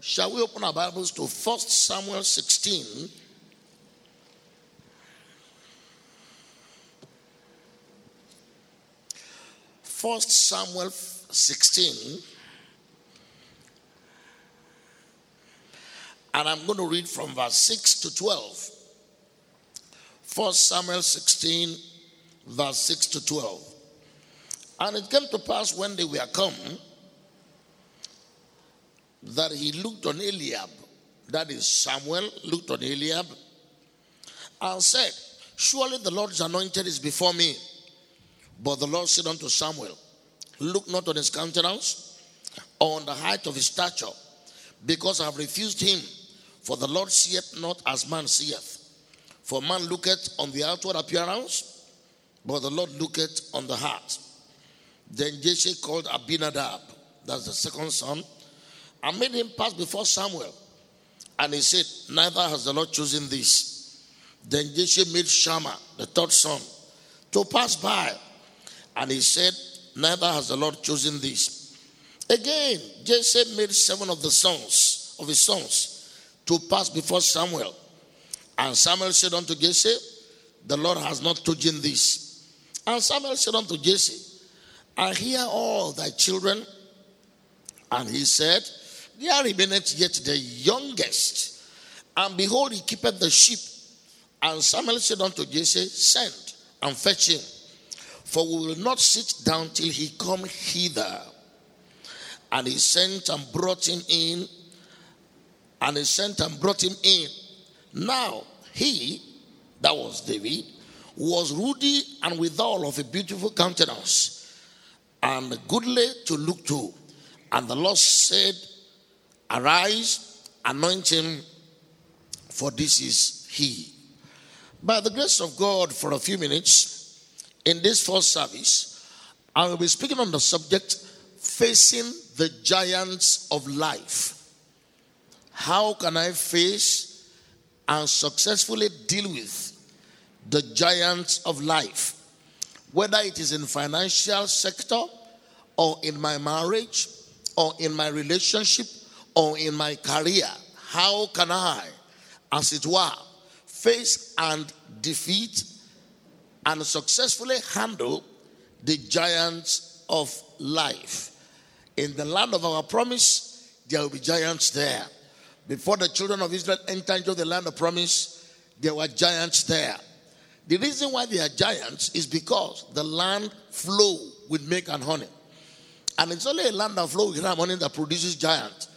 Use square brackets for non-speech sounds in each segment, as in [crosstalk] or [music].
Shall we open our Bibles to 1 Samuel 16? First Samuel 16. And I'm going to read from verse 6 to 12. 1 Samuel 16, verse 6 to 12. And it came to pass when they were come that he looked on Eliab, that is Samuel, looked on Eliab, and said, Surely the Lord's anointed is before me. But the Lord said unto Samuel, Look not on his countenance or on the height of his stature, because I have refused him. For the Lord seeth not as man seeth. For man looketh on the outward appearance, but the Lord looketh on the heart. Then Jesse called Abinadab, that's the second son, and made him pass before Samuel. And he said, Neither has the Lord chosen this. Then Jesse made Shammah, the third son, to pass by. And he said, Neither has the Lord chosen this. Again, Jesse made seven of the sons of his sons to pass before Samuel. And Samuel said unto Jesse, The Lord has not chosen this. And Samuel said unto Jesse, I hear all thy children. And he said, There remaineth yet the youngest. And behold, he keepeth the sheep. And Samuel said unto Jesse, Send and fetch him. For we will not sit down till he come hither. And he sent and brought him in and he sent and brought him in. Now, he, that was David, was ruddy and withal of a beautiful countenance, and goodly to look to. And the Lord said, Arise, anoint him, for this is he. By the grace of God, for a few minutes in this first service, I will be speaking on the subject facing the giants of life. How can I face and successfully deal with the giants of life? Whether it is in financial sector or in my marriage or in my relationship or in my career, how can I, as it were, face and defeat and successfully handle the giants of life? In the land of our promise, there will be giants there. Before the children of Israel entered into the land of promise, there were giants there. The reason why they are giants is because the land flow with milk and honey. And it's only a land that flows with honey that produces giants.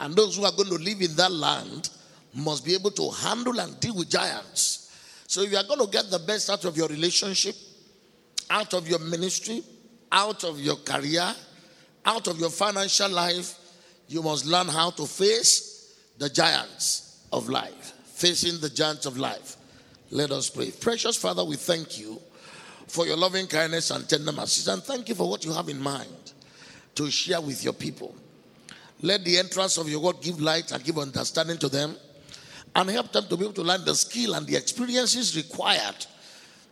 And those who are going to live in that land must be able to handle and deal with giants. So if you are going to get the best out of your relationship, out of your ministry, out of your career, out of your financial life, you must learn how to face the giants of life, facing the giants of life. Let us pray. Precious Father, we thank you for your loving kindness and tender mercies, and thank you for what you have in mind to share with your people. Let the entrance of your word give light and give understanding to them, and help them to be able to learn the skill and the experiences required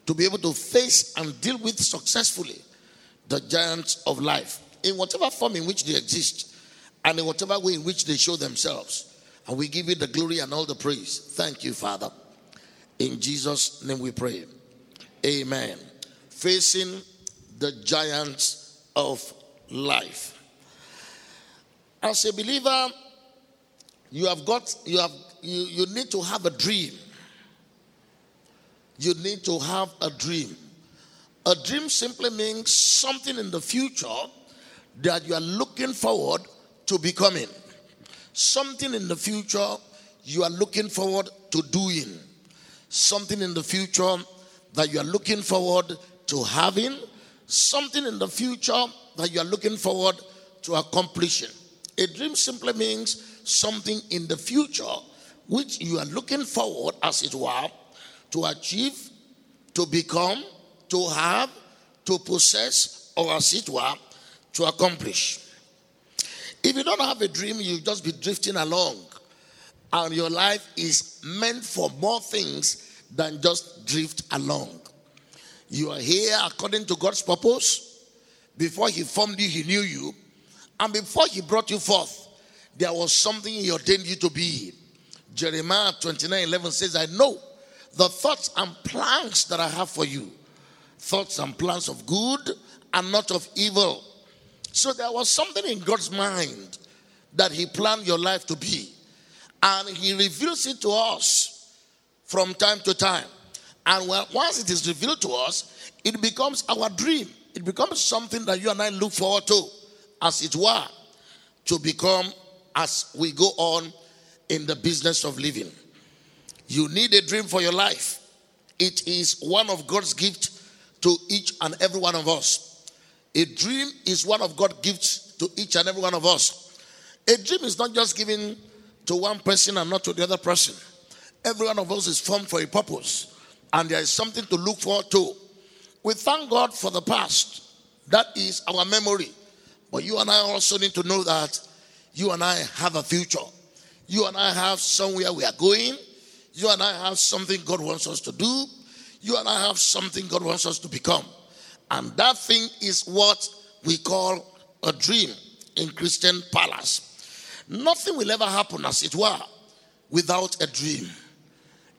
to be able to face and deal with successfully the giants of life in whatever form in which they exist and in whatever way in which they show themselves. And we give you the glory and all the praise. Thank you, Father. In Jesus' name we pray. Amen. Facing the giants of life. As a believer, you have got, you have, you, you need to have a dream. You need to have a dream. A dream simply means something in the future that you are looking forward to becoming something in the future you are looking forward to doing, something in the future that you are looking forward to having, something in the future that you are looking forward to accomplishing. A dream simply means something in the future which you are looking forward, as it were, to achieve, to become, to have, to possess, or as it were, to accomplish. If you don't have a dream, you just be drifting along. And your life is meant for more things than just drift along. You are here according to God's purpose. Before He formed you, He knew you. And before He brought you forth, there was something he ordained you to be. Jeremiah 29 11 says, I know the thoughts and plans that I have for you. Thoughts and plans of good and not of evil. So there was something in God's mind that He planned your life to be. And He reveals it to us from time to time. And once it is revealed to us, it becomes our dream. It becomes something that you and I look forward to, as it were, to become as we go on in the business of living. You need a dream for your life. It is one of God's gifts to each and every one of us. A dream is one of God's gifts to each and every one of us. A dream is not just given to one person and not to the other person. Every one of us is formed for a purpose, and there is something to look forward to. We thank God for the past. That is our memory. But you and I also need to know that you and I have a future. You and I have somewhere we are going. You and I have something God wants us to do. You and I have something God wants us to become. And that thing is what we call a dream in Christian palace. Nothing will ever happen, as it were, without a dream.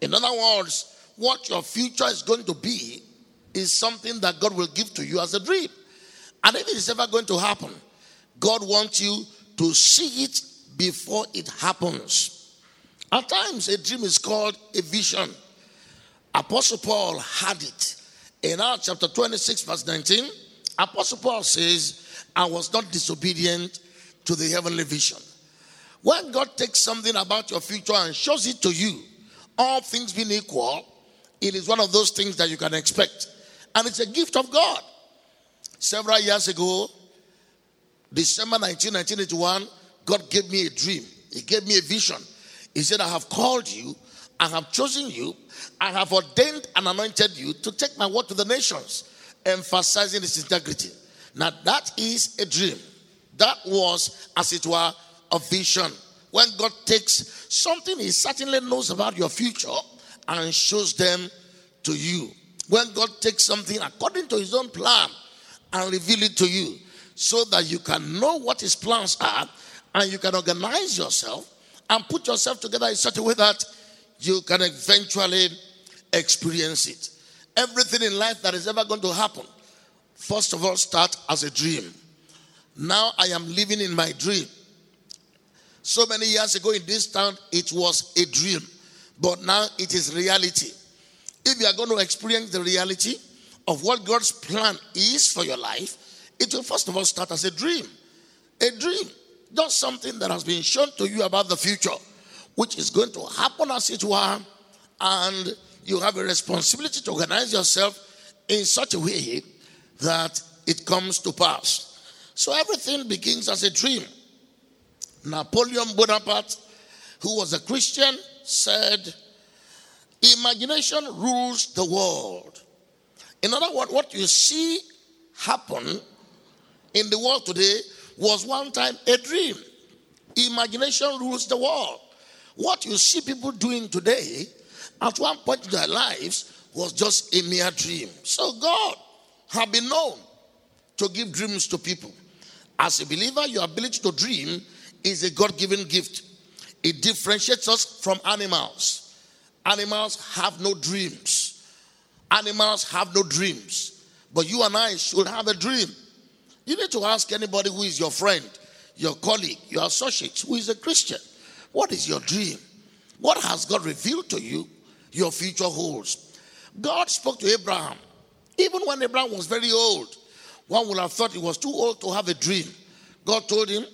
In other words, what your future is going to be is something that God will give to you as a dream. And if it is ever going to happen, God wants you to see it before it happens. At times, a dream is called a vision. Apostle Paul had it. In Acts chapter 26, verse 19, Apostle Paul says, I was not disobedient to the heavenly vision. When God takes something about your future and shows it to you, all things being equal, it is one of those things that you can expect. And it's a gift of God. Several years ago, December 19, 1981, God gave me a dream. He gave me a vision. He said, I have called you, I have chosen you, I have ordained and anointed you to take my word to the nations, emphasizing its integrity. Now, that is a dream. That was, as it were, a vision. When God takes something He certainly knows about your future and shows them to you. When God takes something according to His own plan and reveal it to you so that you can know what His plans are and you can organize yourself and put yourself together in such a way that you can eventually experience it. Everything in life that is ever going to happen, first of all, start as a dream. Now I am living in my dream. So many years ago in this town, it was a dream, but now it is reality. If you are going to experience the reality of what God's plan is for your life, it will first of all start as a dream. A dream, just something that has been shown to you about the future, which is going to happen as it were, and you have a responsibility to organize yourself in such a way that it comes to pass. So everything begins as a dream. Napoleon Bonaparte, who was a Christian, said, Imagination rules the world. In other words, what you see happen in the world today was one time a dream. Imagination rules the world. What you see people doing today, at one point in their lives, was just a mere dream. So God have been known to give dreams to people. As a believer, your ability to dream is a God given gift. It differentiates us from animals. Animals have no dreams. Animals have no dreams. But you and I should have a dream. You need to ask anybody who is your friend, your colleague, your associate, who is a Christian, what is your dream? What has God revealed to you your future holds? God spoke to Abraham. Even when Abraham was very old, one would have thought he was too old to have a dream. God told him,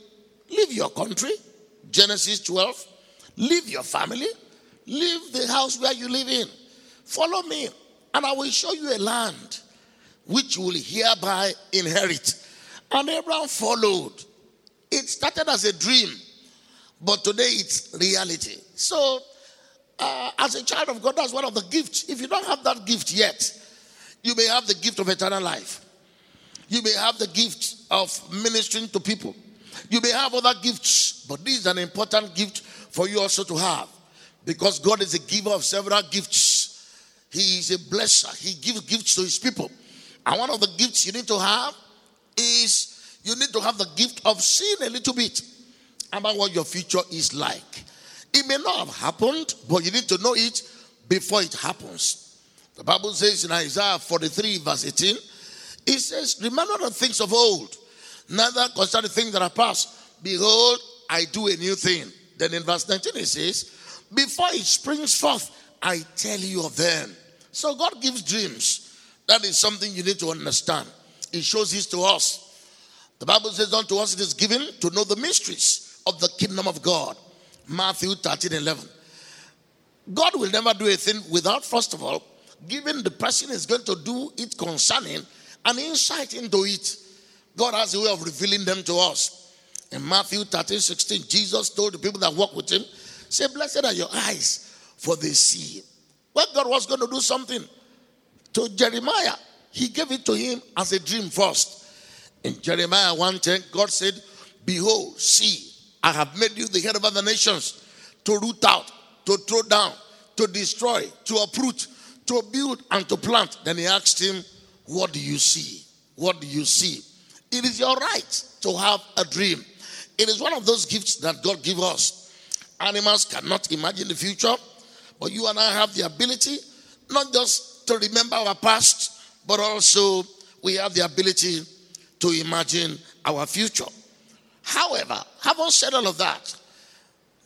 Leave your country, Genesis 12. Leave your family. Leave the house where you live in. Follow me, and I will show you a land which you will hereby inherit. And Abraham followed. It started as a dream, but today it's reality. So, uh, as a child of God, that's one of the gifts. If you don't have that gift yet, you may have the gift of eternal life. You may have the gift of ministering to people. You may have other gifts, but this is an important gift for you also to have because God is a giver of several gifts. He is a blesser, He gives gifts to His people. And one of the gifts you need to have is you need to have the gift of seeing a little bit. about what your future is like. It may not have happened, but you need to know it before it happens. The Bible says in Isaiah 43, verse 18, it says, Remember the things of old, neither consider the things that are past. Behold, I do a new thing. Then in verse 19, it says, Before it springs forth, I tell you of them. So God gives dreams. That is something you need to understand. He shows this to us. The Bible says, Unto us it is given to know the mysteries of the kingdom of God. Matthew 13 11. God will never do a thing without, first of all, giving the person is going to do it concerning an insight into it. God has a way of revealing them to us. In Matthew 13 16, Jesus told the people that walk with him, Say, Blessed are your eyes, for they see. When God was going to do something to Jeremiah, he gave it to him as a dream first. In Jeremiah 1:10, God said, Behold, see, I have made you the head of other nations to root out, to throw down, to destroy, to uproot, to build, and to plant. Then he asked him, What do you see? What do you see? It is your right to have a dream. It is one of those gifts that God gives us. Animals cannot imagine the future, but you and I have the ability not just to remember our past, but also we have the ability to imagine our future. However, having said all of that,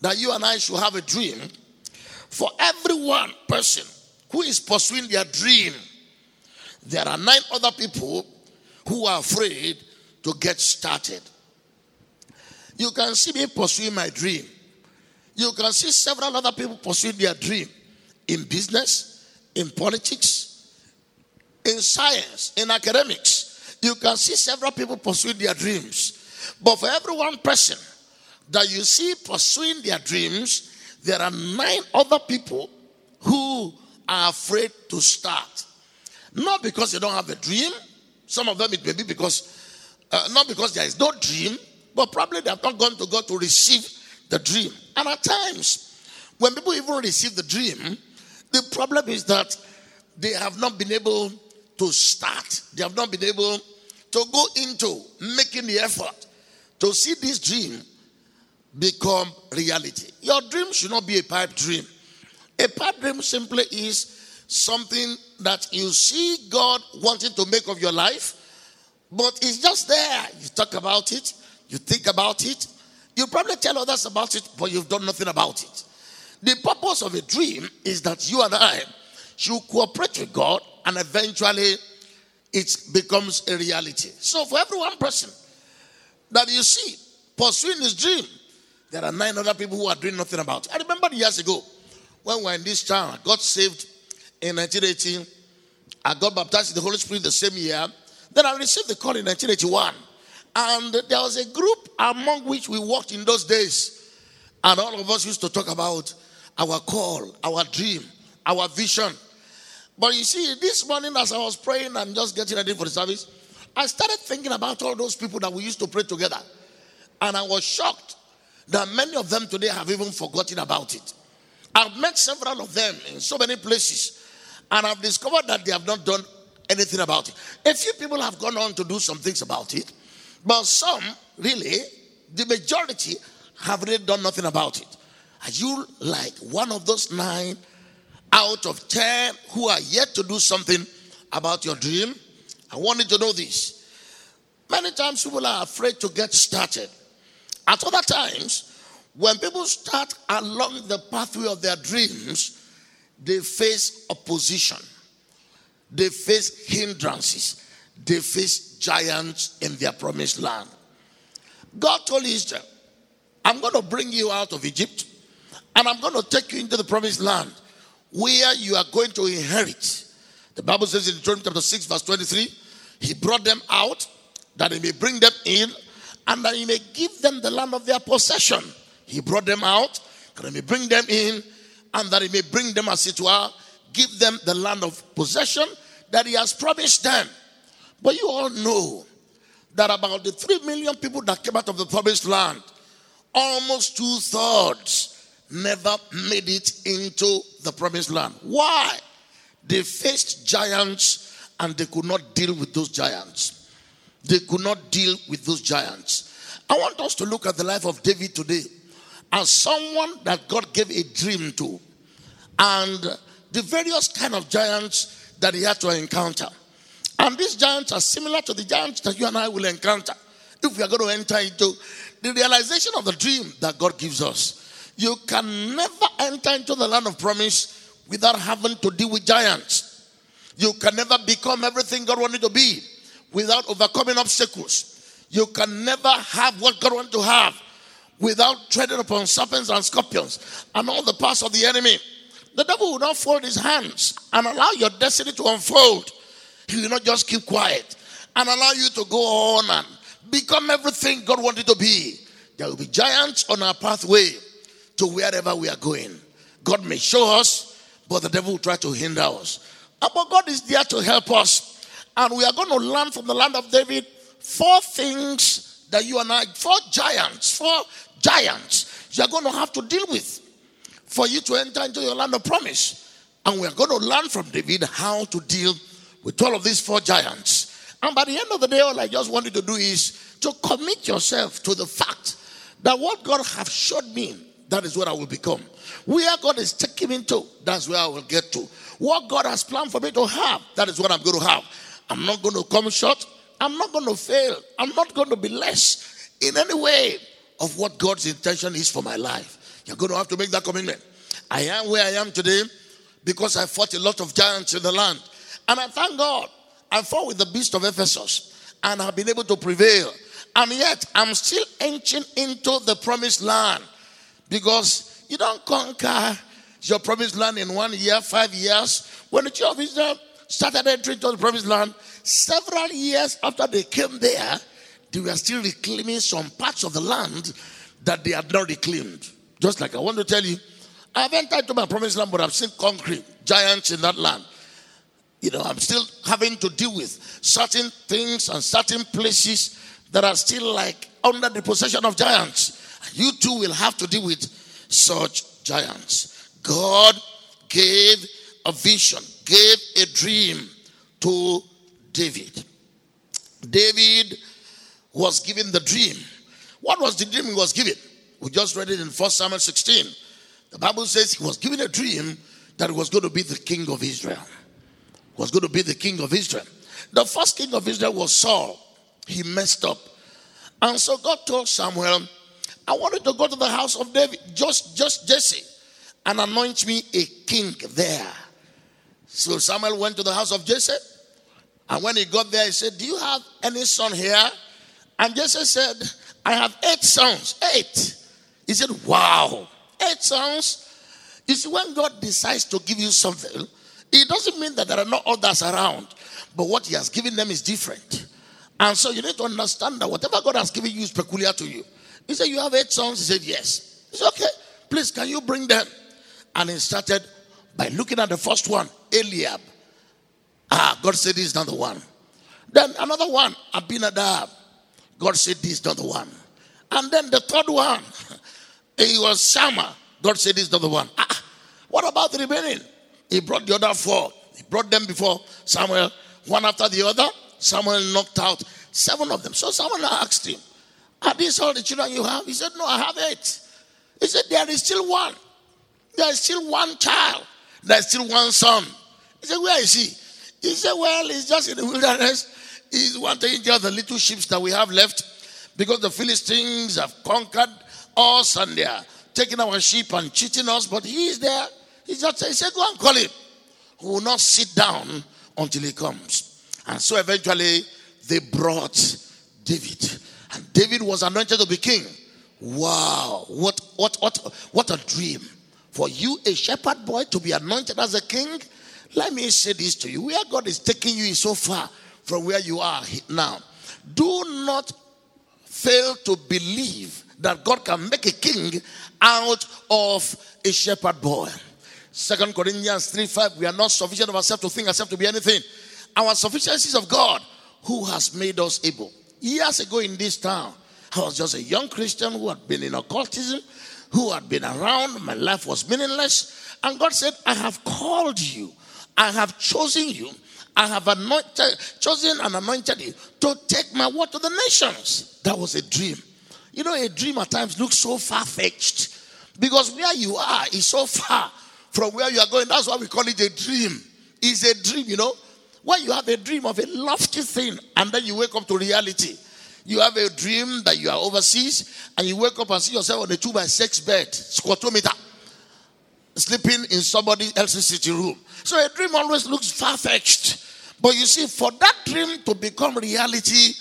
that you and I should have a dream, for every one person who is pursuing their dream, there are nine other people who are afraid to get started. You can see me pursuing my dream. You can see several other people pursuing their dream in business, in politics, in science, in academics. You can see several people pursuing their dreams. But for every one person that you see pursuing their dreams, there are nine other people who are afraid to start. Not because they don't have a dream. Some of them it may be because, uh, not because there is no dream, but probably they have not gone to God to receive the dream. And at times, when people even receive the dream, the problem is that they have not been able to start. They have not been able to go into making the effort to see this dream become reality. Your dream should not be a pipe dream. A pipe dream simply is something that you see God wanting to make of your life, but it's just there. You talk about it, you think about it, you probably tell others about it, but you've done nothing about it. The purpose of a dream is that you and I should cooperate with God and eventually it becomes a reality. So, for every one person that you see pursuing his dream, there are nine other people who are doing nothing about it. I remember years ago when we were in this town, I got saved in 1918. I got baptized in the Holy Spirit the same year. Then I received the call in 1981. And there was a group among which we worked in those days. And all of us used to talk about our call, our dream, our vision. But you see, this morning as I was praying and just getting ready for the service, I started thinking about all those people that we used to pray together. And I was shocked that many of them today have even forgotten about it. I've met several of them in so many places, and I've discovered that they have not done anything about it. A few people have gone on to do some things about it, but some, really, the majority have really done nothing about it. Are you like one of those nine out of ten who are yet to do something about your dream? I want you to know this. Many times people are afraid to get started. At other times, when people start along the pathway of their dreams, they face opposition, they face hindrances, they face giants in their promised land. God told Israel, I'm going to bring you out of Egypt and I'm going to take you into the promised land where you are going to inherit. The Bible says in Deuteronomy chapter 6, verse 23, He brought them out that He may bring them in and that He may give them the land of their possession. He brought them out that He may bring them in and that He may bring them, as it were, give them the land of possession that He has promised them. But you all know that about the three million people that came out of the promised land, almost two thirds never made it into the promised land. Why? They faced giants and they could not deal with those giants. They could not deal with those giants. I want us to look at the life of David today as someone that God gave a dream to and the various kind of giants that he had to encounter. And these giants are similar to the giants that you and I will encounter if we are going to enter into the realization of the dream that God gives us. You can never enter into the land of promise without having to deal with giants. You can never become everything God wanted to be without overcoming obstacles. You can never have what God wants to have without treading upon serpents and scorpions and all the parts of the enemy. The devil will not fold his hands and allow your destiny to unfold. He will not just keep quiet and allow you to go on and become everything God wanted to be. There will be giants on our pathway to wherever we are going. God may show us, but the devil will try to hinder us. But God is there to help us. And we are going to learn from the land of David four things that you and I, four giants, four giants you are going to have to deal with for you to enter into your land of promise. And we are going to learn from David how to deal with all of these four giants. And by the end of the day, all I just wanted to do is to commit yourself to the fact that what God has showed me, that is what I will become. Where God is taking me to, that's where I will get to. What God has planned for me to have, that is what I'm going to have. I'm not going to come short. I'm not going to fail. I'm not going to be less in any way of what God's intention is for my life. You're going to have to make that commitment. I am where I am today because I fought a lot of giants in the land. And I thank God. I fought with the beast of Ephesus and have been able to prevail. And yet, I'm still entering into the promised land because you don't conquer your promised land in one year, five years. When the children of Israel started entering into the promised land, several years after they came there, they were still reclaiming some parts of the land that they had not reclaimed. Just like I want to tell you, I've entered into my promised land, but I've seen concrete giants in that land. You know, I'm still having to deal with certain things and certain places that are still like under the possession of giants. You too will have to deal with such giants. God gave a vision, gave a dream to David. David was given the dream. What was the dream he was given? We just read it in 1 Samuel 16. The Bible says he was given a dream that he was going to be the king of Israel. Was going to be the king of Israel. The first king of Israel was Saul he messed up. And so God told Samuel, I wanted to go to the house of David, just, just Jesse, and anoint me a king there. So Samuel went to the house of Jesse. And when he got there, he said, Do you have any son here? And Jesse said, I have eight sons. Eight. He said, Wow, eight sons. You see, when God decides to give you something, it doesn't mean that there are no others around, but what He has given them is different. And so you need to understand that whatever God has given you is peculiar to you. He said, You have eight sons? He said, Yes. He said, Okay, please, can you bring them? And he started by looking at the first one, Eliab. Ah, God said, This is not the one. Then another one, Abinadab. God said, This is not the one. And then the third one, [laughs] he was Shammah. God said, This is not the one. Ah, what about the remaining? He brought the other four. He brought them before Samuel, one after the other. Samuel knocked out seven of them. So Samuel asked him, Are these all the children you have? He said, No, I have eight. He said, There is still one. There is still one child. There is still one son. He said, Where is he? He said, Well, he's just in the wilderness. He's one taking care of the little sheep that we have left because the Philistines have conquered us and they are taking our sheep and cheating us. But he is there. He just he said, Go and call him. Who will not sit down until he comes. And so eventually they brought David. And David was anointed to be king. Wow, what what what what a dream. For you, a shepherd boy, to be anointed as a king. Let me say this to you. Where God is taking you is so far from where you are now. Do not fail to believe that God can make a king out of a shepherd boy. Second Corinthians 3 5. We are not sufficient of ourselves to think ourselves to be anything our sufficiencies of God who has made us able. Years ago in this town, I was just a young Christian who had been in occultism, who had been around. My life was meaningless. And God said, I have called you, I have chosen you, I have anointed, chosen and anointed you to take my word to the nations. That was a dream. You know, a dream at times looks so far fetched because where you are is so far from where you are going. That's why we call it a dream. It's a dream, you know. When you have a dream of a lofty thing and then you wake up to reality, you have a dream that you are overseas and you wake up and see yourself on a two by six bed, squatometer, sleeping in somebody else's sitting room. So a dream always looks far fetched. But you see, for that dream to become reality,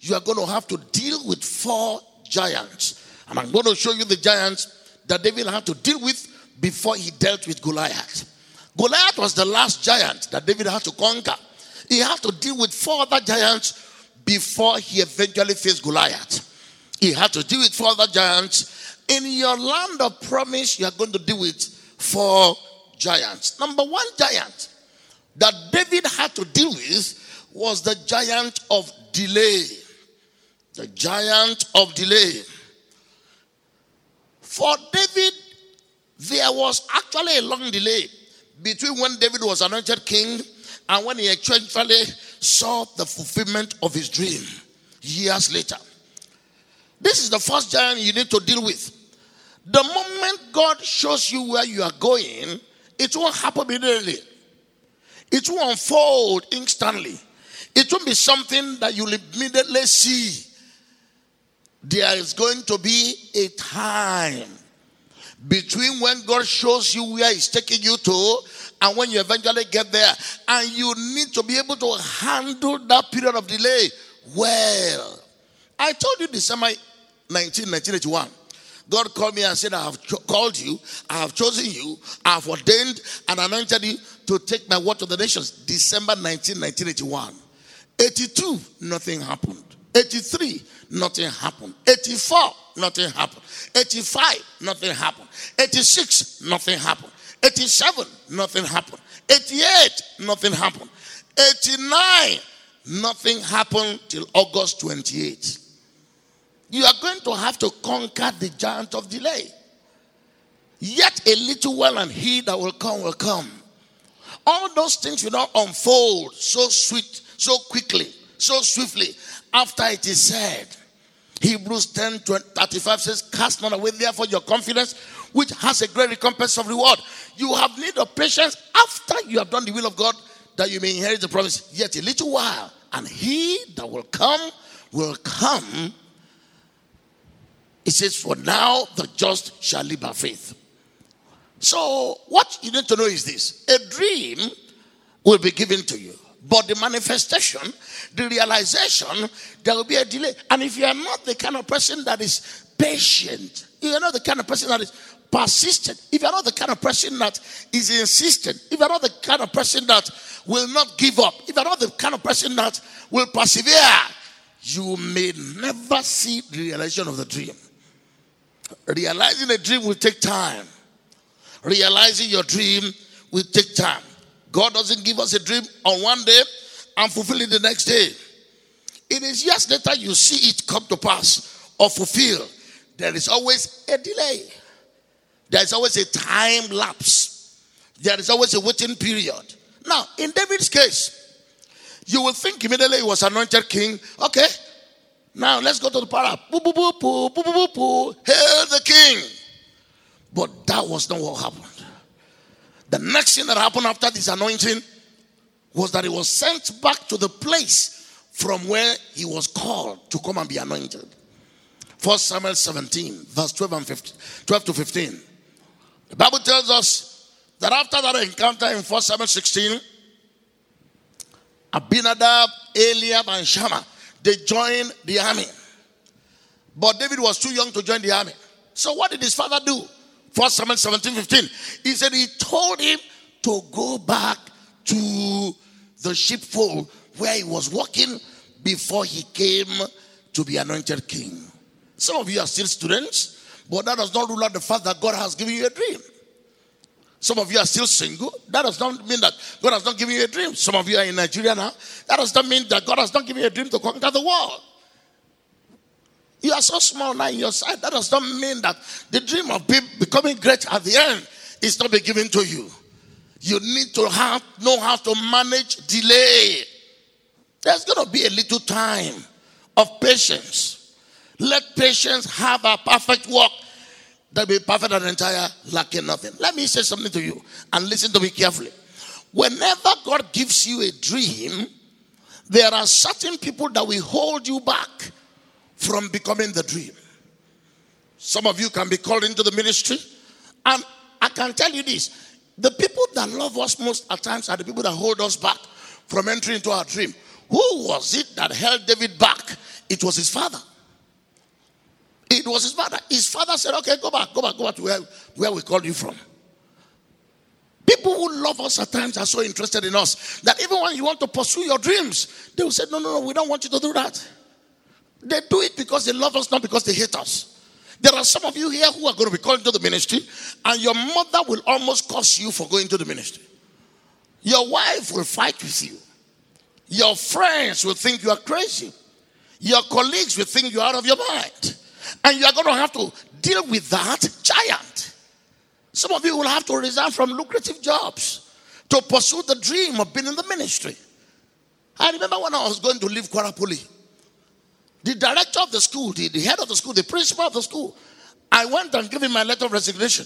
you are going to have to deal with four giants. And I'm going to show you the giants that David had to deal with before he dealt with Goliath. Goliath was the last giant that David had to conquer. He had to deal with four other giants before he eventually faced Goliath. He had to deal with four other giants. In your land of promise, you are going to deal with four giants. Number one giant that David had to deal with was the giant of delay. The giant of delay. For David, there was actually a long delay between when David was anointed king and when he actually saw the fulfillment of his dream years later. This is the first giant you need to deal with. The moment God shows you where you are going, it won't happen immediately. It will unfold instantly. It won't be something that you'll immediately see. There is going to be a time between when God shows you where He's taking you to and when you eventually get there. And you need to be able to handle that period of delay well. I told you December 19, 1981. God called me and said, I have cho- called you, I have chosen you, I have ordained and anointed you to take my word to the nations. December 19, 1981. 82, nothing happened. 83, nothing happened. 84, nothing happened. 85, nothing happened. 86, nothing happened. 87, nothing happened. 88, nothing happened. 89, nothing happened till August 28. You are going to have to conquer the giant of delay. Yet a little while, and he that will come will come. All those things will not unfold so sweet, so quickly, so swiftly after it is said. Hebrews 10 35 says, Cast not away therefore your confidence, which has a great recompense of reward. You have need of patience after you have done the will of God, that you may inherit the promise. Yet a little while, and he that will come will come. It says, For now the just shall live by faith. So, what you need to know is this a dream will be given to you, but the manifestation, the realization, there will be a delay. And if you are not the kind of person that is patient, you are not the kind of person that is persistent, if you are not the kind of person that is insistent, if you are not the kind of person that will not give up, if you are not the kind of person that will persevere, you may never see the realization of the dream. Realizing a dream will take time. Realizing your dream will take time. God doesn't give us a dream on one day and fulfill it the next day. It is years later you see it come to pass or fulfill. There is always a delay. There is always a time lapse. There is always a waiting period. Now, in David's case, you will think immediately he was anointed king. Okay, now let's go to the para. Boo, boo, boo, boo, boo, boo, boo. Hail the king. But that was not what happened. The next thing that happened after this anointing was that he was sent back to the place from where he was called to come and be anointed. 1 Samuel 17, verse 12 and 15, 12 to 15. The Bible tells us that after that encounter in 1 Samuel 16, Abinadab, Eliab, and Shammah, they joined the army. But David was too young to join the army. So what did his father do? 1 Samuel 17, 15. He said he told him to go back to the sheepfold where he was walking before he came to be anointed king. Some of you are still students, but that does not rule out the fact that God has given you a dream. Some of you are still single. That does not mean that God has not given you a dream. Some of you are in Nigeria now. That does not mean that God has not given you a dream to conquer the world. You are so small now in your sight. That does not mean that the dream of becoming great at the end is not be given to you. You need to have know how to manage delay. There's going to be a little time of patience. Let patience have a perfect work. That be perfect and entire, lacking nothing. Let me say something to you and listen to me carefully. Whenever God gives you a dream, there are certain people that will hold you back from becoming the dream. Some of you can be called into the ministry, and I can tell you this the people that love us most at times are the people that hold us back from entering into our dream. Who was it that held David back? It was his father. It was his father. His father said, Okay, go back, go back, go back to where, where we called you from. People who love us at times are so interested in us that even when you want to pursue your dreams, they will say, No, no, no, we don't want you to do that. They do it because they love us, not because they hate us. There are some of you here who are going to be called into the ministry, and your mother will almost curse you for going to the ministry. Your wife will fight with you. Your friends will think you are crazy. Your colleagues will think you're out of your mind. And you are going to have to deal with that giant. Some of you will have to resign from lucrative jobs to pursue the dream of being in the ministry. I remember when I was going to leave Kwara Poly, the director of the school, the, the head of the school, the principal of the school, I went and gave him my letter of resignation.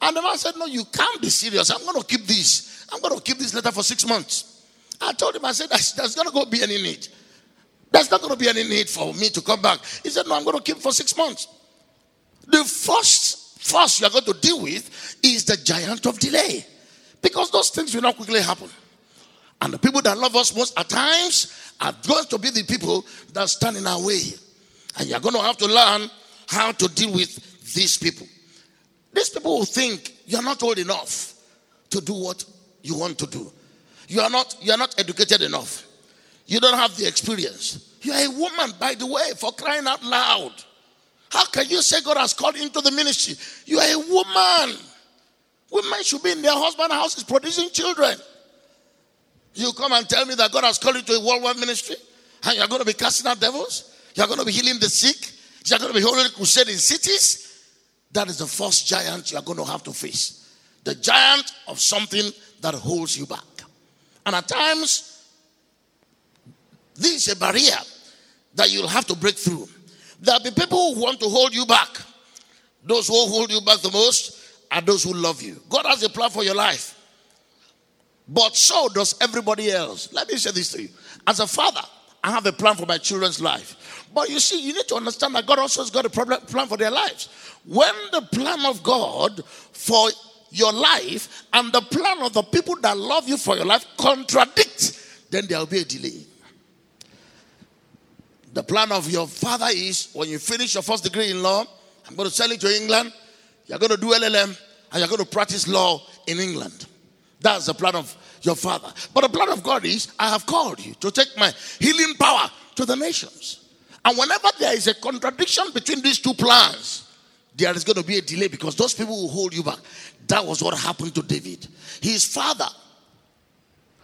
And the man said, No, you can't be serious. I'm going to keep this. I'm going to keep this letter for six months. I told him, I said, There's, there's going to go be any need. There's not going to be any need for me to come back. He said, No, I'm going to keep for six months. The first first you are going to deal with is the giant of delay. Because those things will not quickly happen. And the people that love us most at times are going to be the people that stand in our way. And you're going to have to learn how to deal with these people. These people will think you're not old enough to do what you want to do. You are not, you are not educated enough. You don't have the experience. You are a woman, by the way, for crying out loud. How can you say God has called into the ministry? You are a woman. Women should be in their husband's houses producing children. You come and tell me that God has called you to a worldwide ministry and you're going to be casting out devils? You're going to be healing the sick? You're going to be holding crusade in cities? That is the first giant you're going to have to face. The giant of something that holds you back. And at times, this is a barrier that you'll have to break through. There'll be people who want to hold you back. Those who hold you back the most are those who love you. God has a plan for your life. But so does everybody else. Let me say this to you. As a father, I have a plan for my children's life. But you see, you need to understand that God also has got a plan for their lives. When the plan of God for your life and the plan of the people that love you for your life contradict, then there will be a delay. The plan of your father is when you finish your first degree in law, I'm going to send you to England, you're going to do LLM, and you're going to practice law in England. That's the plan of your father. But the plan of God is I have called you to take my healing power to the nations. And whenever there is a contradiction between these two plans, there is going to be a delay because those people will hold you back. That was what happened to David. His father,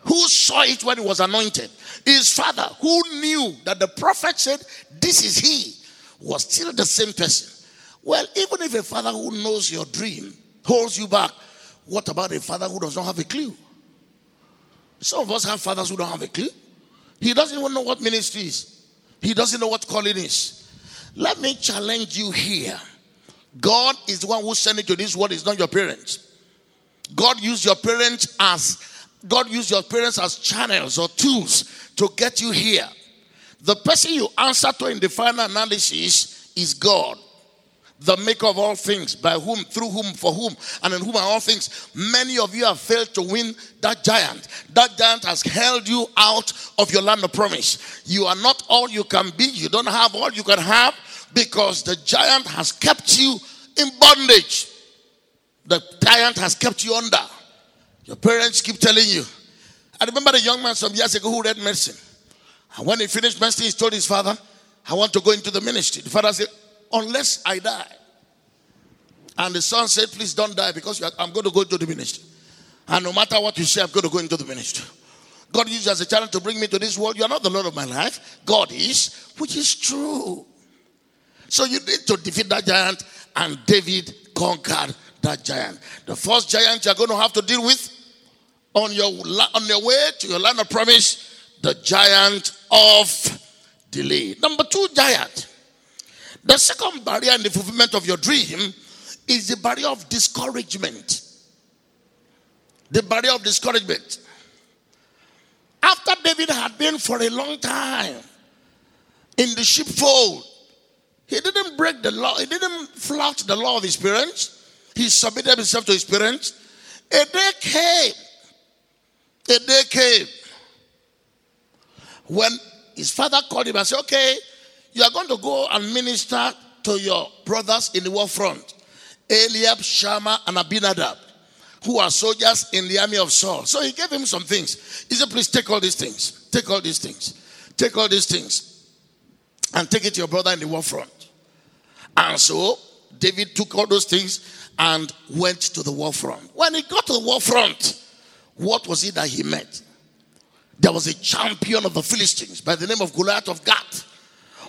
who saw it when he was anointed, his father, who knew that the prophet said, This is he, was still the same person. Well, even if a father who knows your dream holds you back, what about a father who does not have a clue? Some of us have fathers who don't have a clue. He doesn't even know what ministry is, he doesn't know what calling is. Let me challenge you here. God is the one who sent you to this world, it's not your parents. God used your parents as God used your parents as channels or tools to get you here. The person you answer to in the final analysis is God the maker of all things, by whom, through whom, for whom, and in whom are all things. Many of you have failed to win that giant. That giant has held you out of your land of promise. You are not all you can be, you don't have all you can have because the giant has kept you in bondage. The giant has kept you under. Your parents keep telling you. I remember the young man some years ago who read medicine. And when he finished medicine, he told his father, I want to go into the ministry. The father said, unless I die. And the son said, Please don't die because I'm going to go into the ministry. And no matter what you say, I'm going to go into the ministry. God used you as a challenge to bring me to this world. You are not the Lord of my life. God is, which is true. So you need to defeat that giant, and David conquered that giant. The first giant you're going to have to deal with on your, on your way to your land of promise, the giant of delay. Number two giant The second barrier in the fulfillment of your dream is the barrier of discouragement. The barrier of discouragement. After David had been for a long time in the sheepfold, he didn't break the law, he didn't flout the law of his parents. He submitted himself to his parents. A day came. A day came when his father called him and said, Okay, you are going to go and minister to your brothers in the war front Eliab, Shammah, and Abinadab, who are soldiers in the army of Saul. So he gave him some things. He said, Please take all these things. Take all these things. Take all these things. And take it to your brother in the war front. And so David took all those things and went to the war front. When he got to the war front, what was it that he met? There was a champion of the Philistines by the name of Goliath of Gath,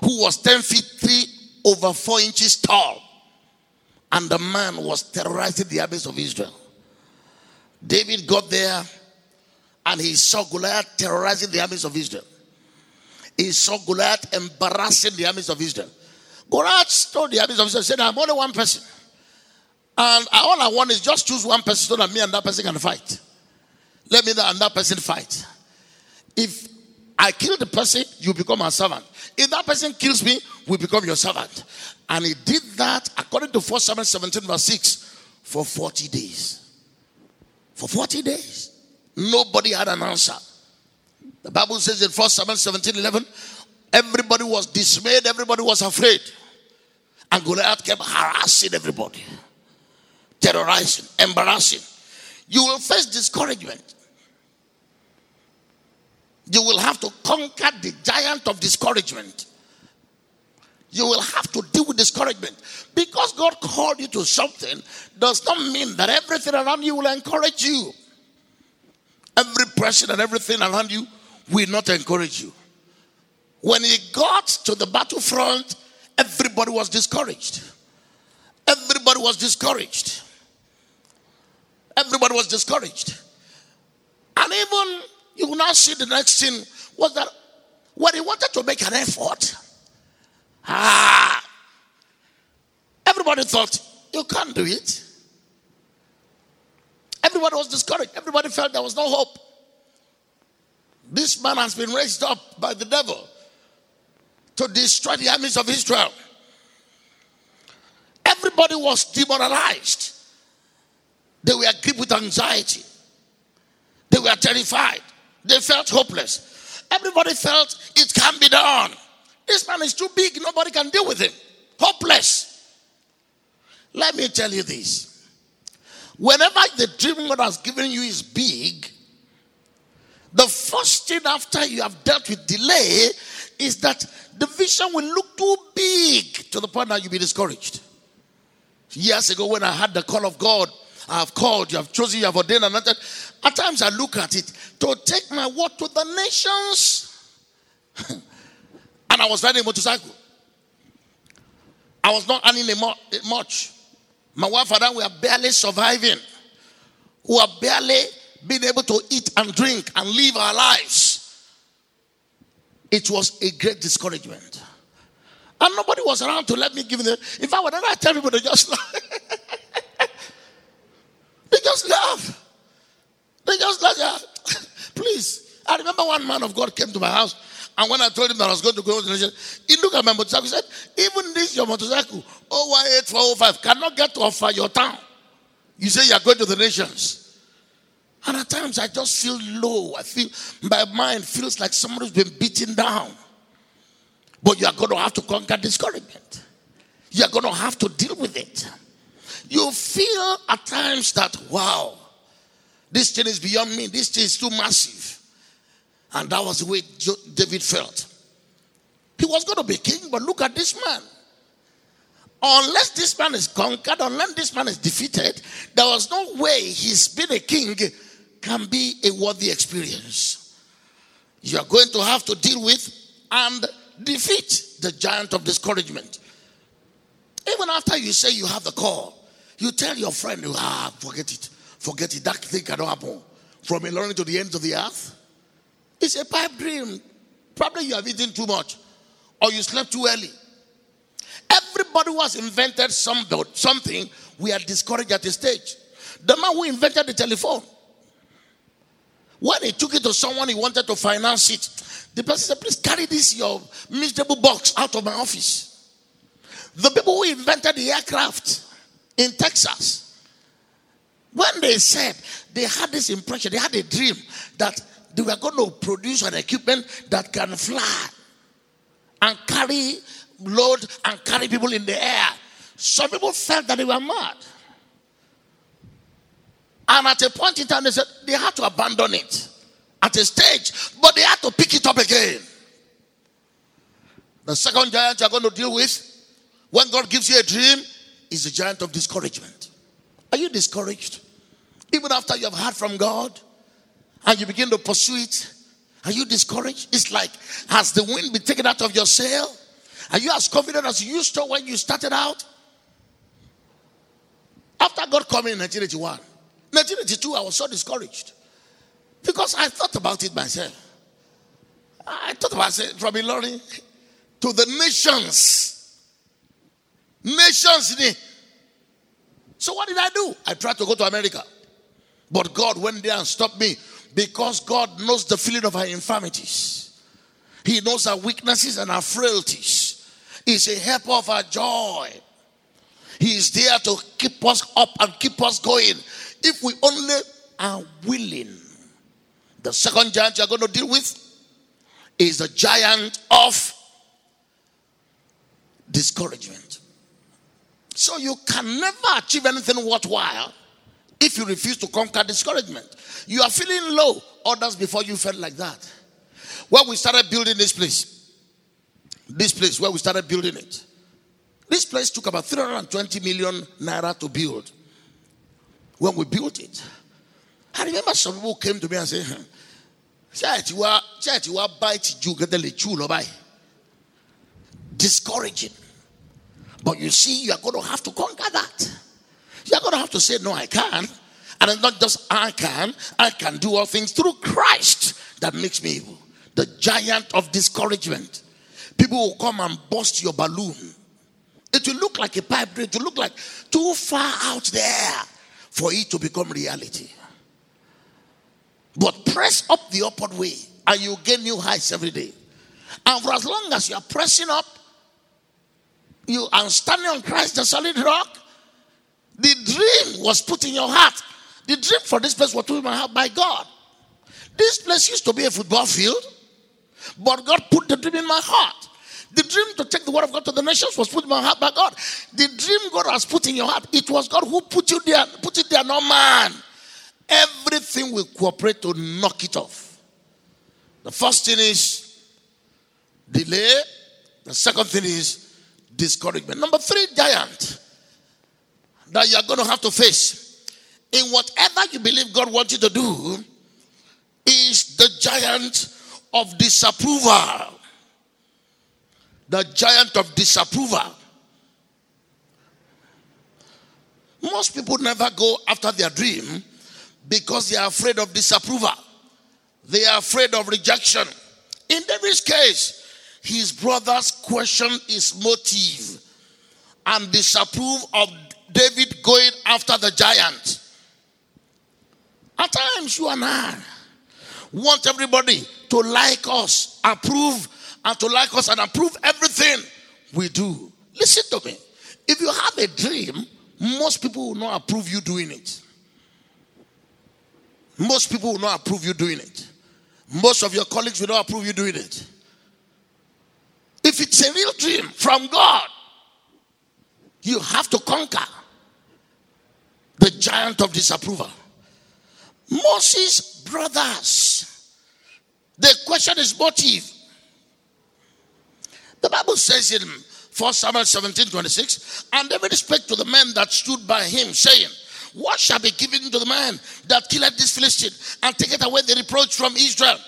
who was 10 feet 3 over 4 inches tall. And the man was terrorizing the armies of Israel. David got there and he saw Goliath terrorizing the armies of Israel. He saw Goliath embarrassing the armies of Israel. Goliath told the armies of Israel, said, I'm only one person. And all I want is just choose one person so that me and that person can fight. Let me and that person fight. If I kill the person, you become a servant. If that person kills me, we become your servant. And he did that according to 1 Samuel 17, verse 6, for 40 days. For 40 days. Nobody had an answer. The Bible says in 1 Samuel 17, 11, everybody was dismayed, everybody was afraid. And Goliath kept harassing everybody, terrorizing, embarrassing. You will face discouragement. You will have to conquer the giant of discouragement. You will have to deal with discouragement. Because God called you to something does not mean that everything around you will encourage you. Every person and everything around you will not encourage you. When he got to the battlefront, everybody was discouraged. Everybody was discouraged. Everybody was discouraged. And even you will now see the next thing was that when he wanted to make an effort, ah, everybody thought, you can't do it. Everybody was discouraged. Everybody felt there was no hope. This man has been raised up by the devil to destroy the armies of Israel. Everybody was demoralized. They were gripped with anxiety. They were terrified. They felt hopeless. Everybody felt it can be done. This man is too big, nobody can deal with him. Hopeless. Let me tell you this. Whenever the dream God has given you is big, the first thing after you have dealt with delay is that the vision will look too big to the point that you'll be discouraged. Years ago, when I had the call of God, I have called, you have chosen, you have ordained, and at times I look at it to take my word to the nations. [laughs] and I was riding a motorcycle. I was not earning much. My wife and I were barely surviving. We were barely being able to eat and drink and live our lives. It was a great discouragement. And nobody was around to let me give them. In fact, whenever I tell people, they just [laughs] laugh. they just laugh. They just uh, laugh. Please. I remember one man of God came to my house. And when I told him that I was going to go to the nation, he looked at my motorcycle. He said, Even this, your motorcycle, 018 cannot get to offer your town. You say you are going to the nations. And at times I just feel low. I feel my mind feels like somebody's been beaten down. But you are going to have to conquer discouragement. You are going to have to deal with it. You feel at times that, wow, this thing is beyond me. This thing is too massive. And that was the way David felt. He was going to be king, but look at this man. Unless this man is conquered, unless this man is defeated, there was no way he's been a king can be a worthy experience. You are going to have to deal with and defeat the giant of discouragement. Even after you say you have the call, you tell your friend, ah, forget it. Forget it. That thing cannot happen. From Ilorin to the ends of the earth. It's a pipe dream. Probably you have eaten too much or you slept too early. Everybody who has invented some, something, we are discouraged at a stage. The man who invented the telephone, when he took it to someone he wanted to finance it, the person said, Please carry this, your miserable box, out of my office. The people who invented the aircraft in Texas, when they said they had this impression, they had a dream that they were going to produce an equipment that can fly and carry load and carry people in the air. Some people felt that they were mad. And at a point in time, they said they had to abandon it at a stage, but they had to pick it up again. The second giant you're going to deal with when God gives you a dream is the giant of discouragement. Are you discouraged? Even after you have heard from God and you begin to pursue it, are you discouraged? It's like, has the wind been taken out of your sail? Are you as confident as you used to when you started out? After God coming in 1981, 1982, I was so discouraged because I thought about it myself. I thought about it from Ilorin to the nations. Nations. So what did I do? I tried to go to America. But God went there and stopped me because God knows the feeling of our infirmities. He knows our weaknesses and our frailties. He's a helper of our joy. He is there to keep us up and keep us going. If we only are willing. The second giant you're going to deal with is the giant of discouragement. So you can never achieve anything worthwhile if you refuse to conquer discouragement. You are feeling low. Others before you felt like that. When we started building this place, this place where we started building it, this place took about 320 million naira to build. When we built it, I remember some people came to me and said, hmm, Church, you are church, you are bite you get the Discouraging. But you see, you are going to have to conquer that. You're going to have to say, No, I can. And it's not just I can, I can do all things through Christ that makes me. The giant of discouragement. People will come and bust your balloon. It will look like a pipe dream, it will look like too far out there for it to become reality. But press up the upward way and you gain new heights every day. And for as long as you are pressing up, you are standing on Christ, the solid rock, the dream was put in your heart. The dream for this place was put in my heart by God. This place used to be a football field, but God put the dream in my heart. The dream to take the word of God to the nations was put in my heart by God. The dream God has put in your heart, it was God who put you there, put it there, no man. Everything will cooperate to knock it off. The first thing is delay. The second thing is discouragement. Number three, giant that you are going to have to face in whatever you believe God wants you to do is the giant of disapproval. The giant of disapproval. Most people never go after their dream because they are afraid of disapproval. They are afraid of rejection. In David's case, his brothers questioned his motive and disapprove of David going after the giant. At times, you and I want everybody to like us, approve, and to like us and approve everything we do. Listen to me. If you have a dream, most people will not approve you doing it. Most people will not approve you doing it. Most of your colleagues will not approve you doing it. It's a real dream from God, you have to conquer the giant of disapproval. Moses' brothers, the question is motive. The Bible says in 1 Samuel 17 26, and David spake to the men that stood by him, saying, What shall be given to the man that killeth this Philistine and taketh away the reproach from Israel?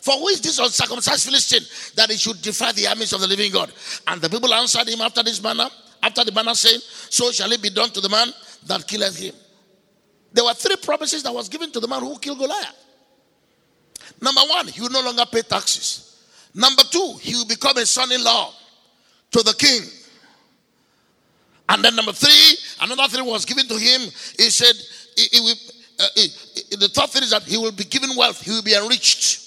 For who is this uncircumcised Philistine that he should defy the armies of the living God? And the people answered him after this manner, after the manner saying, So shall it be done to the man that killeth him. There were three promises that was given to the man who killed Goliath. Number one, he will no longer pay taxes. Number two, he will become a son-in-law to the king. And then number three, another thing was given to him. He said, he, he will, uh, he, the third thing is that he will be given wealth, he will be enriched.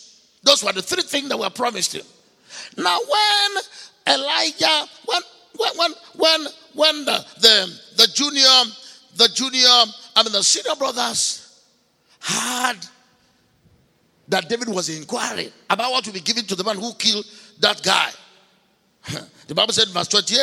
Those were the three things that were promised him. Now, when Elijah, when when when when, the, the the junior, the junior, I mean the senior brothers heard that David was inquiring about what will be given to the man who killed that guy. [laughs] the Bible said, verse 28.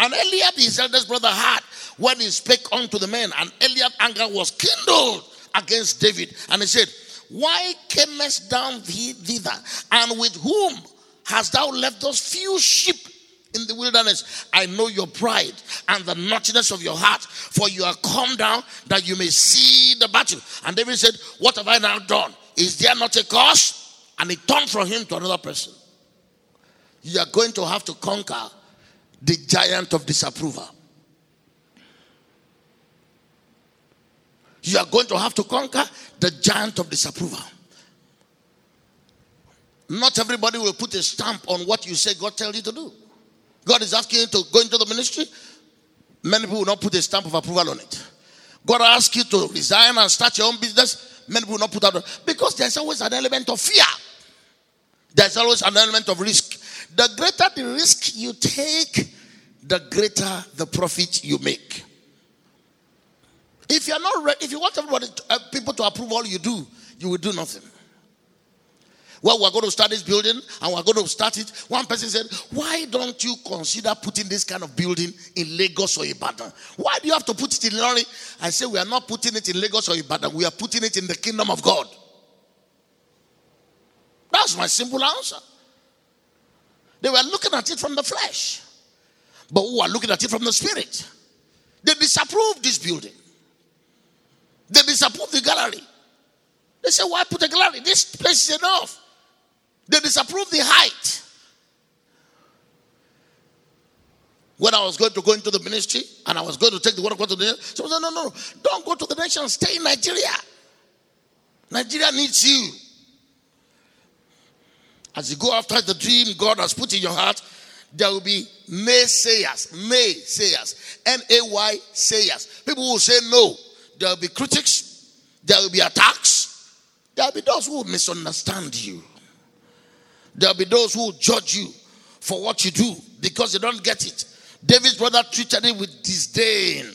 And Eliab, his eldest brother, had when he spake unto the men, and Eliab anger was kindled against David. And he said, Why camest thou thither? And with whom hast thou left those few sheep in the wilderness? I know your pride and the naughtiness of your heart, for you are come down that you may see the battle. And David said, What have I now done? Is there not a cause? And he turned from him to another person. You are going to have to conquer the giant of disapproval. You are going to have to conquer the giant of disapproval. Not everybody will put a stamp on what you say God tells you to do. God is asking you to go into the ministry. Many people will not put a stamp of approval on it. God asks you to resign and start your own business. Many people will not put that because there's always an element of fear. There's always an element of risk. The greater the risk you take, the greater the profit you make. If you're not ready, if you want everybody, to, uh, people to approve all you do, you will do nothing. Well, we're going to start this building and we're going to start it. One person said, Why don't you consider putting this kind of building in Lagos or Ibadan? Why do you have to put it in Ilorin? I say, We are not putting it in Lagos or Ibadan, we are putting it in the kingdom of God. That's my simple answer. They were looking at it from the flesh, but who are looking at it from the spirit? They disapproved this building. They disapproved the gallery. They said, Why put a gallery? This place is enough. They disapproved the height. When I was going to go into the ministry and I was going to take the word of God to the nation, so I said, No, no, no, don't go to the nation, stay in Nigeria. Nigeria needs you. As you go after the dream God has put in your heart, there will be naysayers, naysayers, N A Y sayers. People will say no. There will be critics, there will be attacks, there will be those who misunderstand you. There will be those who judge you for what you do because they don't get it. David's brother treated him with disdain,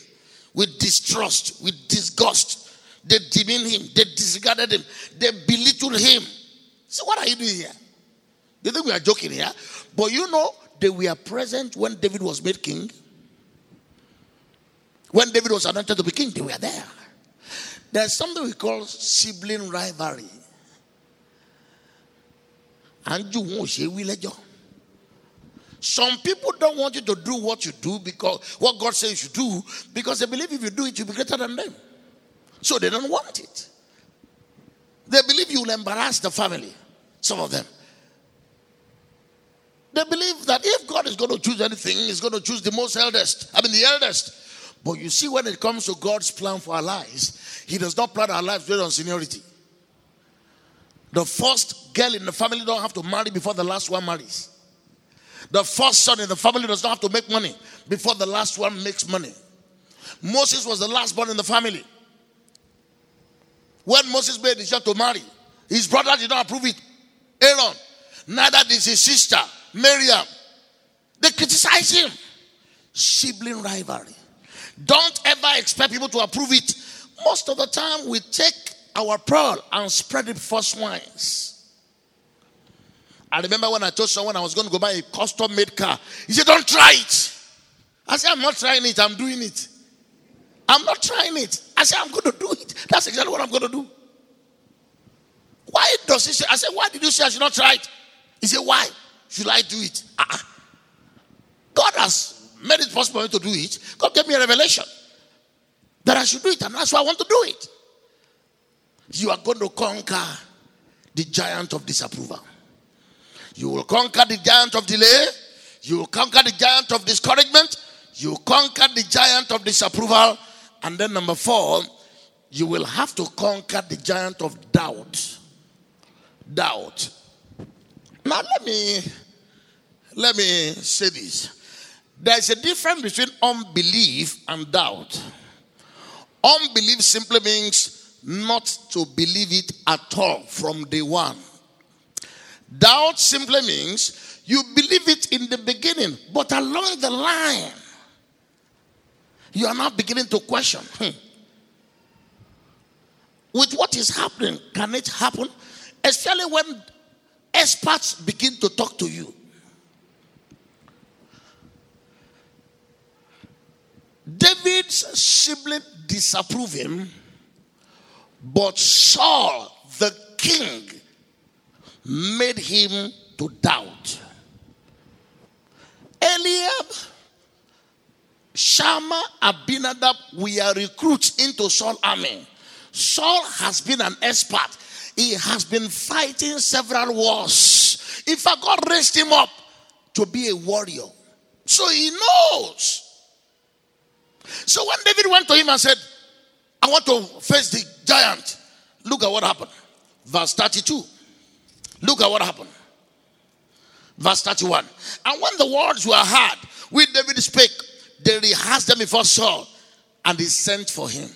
with distrust, with disgust. They demeaned him, they disregarded him, they belittled him. So, what are you doing here? You think we are joking here? But you know, they were present when David was made king. When David was anointed to be king, they were there. There's something we call sibling rivalry. And you won't say we Some people don't want you to do what you do because what God says you do because they believe if you do it, you'll be greater than them. So they don't want it. They believe you will embarrass the family, some of them. They believe that if God is going to choose anything, He's going to choose the most eldest. I mean, the eldest. But you see, when it comes to God's plan for our lives, He does not plan our lives based on seniority. The first girl in the family don't have to marry before the last one marries. The first son in the family does not have to make money before the last one makes money. Moses was the last born in the family. When Moses made the decision to marry, his brother did not approve it. Aaron, neither did his sister. Miriam. They criticize him. Sibling rivalry. Don't ever expect people to approve it. Most of the time, we take our pearl and spread it first swines. I remember when I told someone I was going to go buy a custom made car. He said, Don't try it. I said, I'm not trying it, I'm doing it. I'm not trying it. I said, I'm going to do it. That's exactly what I'm going to do. Why does he say? I said, Why did you say I should not try it? He said, Why? Should I do it? Uh-uh. God has made it possible for me to do it. God gave me a revelation that I should do it, and that's why I want to do it. You are going to conquer the giant of disapproval. You will conquer the giant of delay. You will conquer the giant of discouragement. You will conquer the giant of disapproval. And then, number four, you will have to conquer the giant of doubt. Doubt. Now let me let me say this. There's a difference between unbelief and doubt. Unbelief simply means not to believe it at all from day one. Doubt simply means you believe it in the beginning, but along the line, you are now beginning to question. Hmm. With what is happening, can it happen? Especially when experts begin to talk to you. David's sibling disapproved him, but Saul, the king, made him to doubt. Eliab, Shammah, Abinadab, we are recruits into Saul army. Saul has been an expert. He has been fighting several wars. In fact, God raised him up to be a warrior. So he knows. So when David went to him and said, I want to face the giant, look at what happened. Verse 32. Look at what happened. Verse 31. And when the words were heard, which David spake, they rehearsed them before Saul, and he sent for him.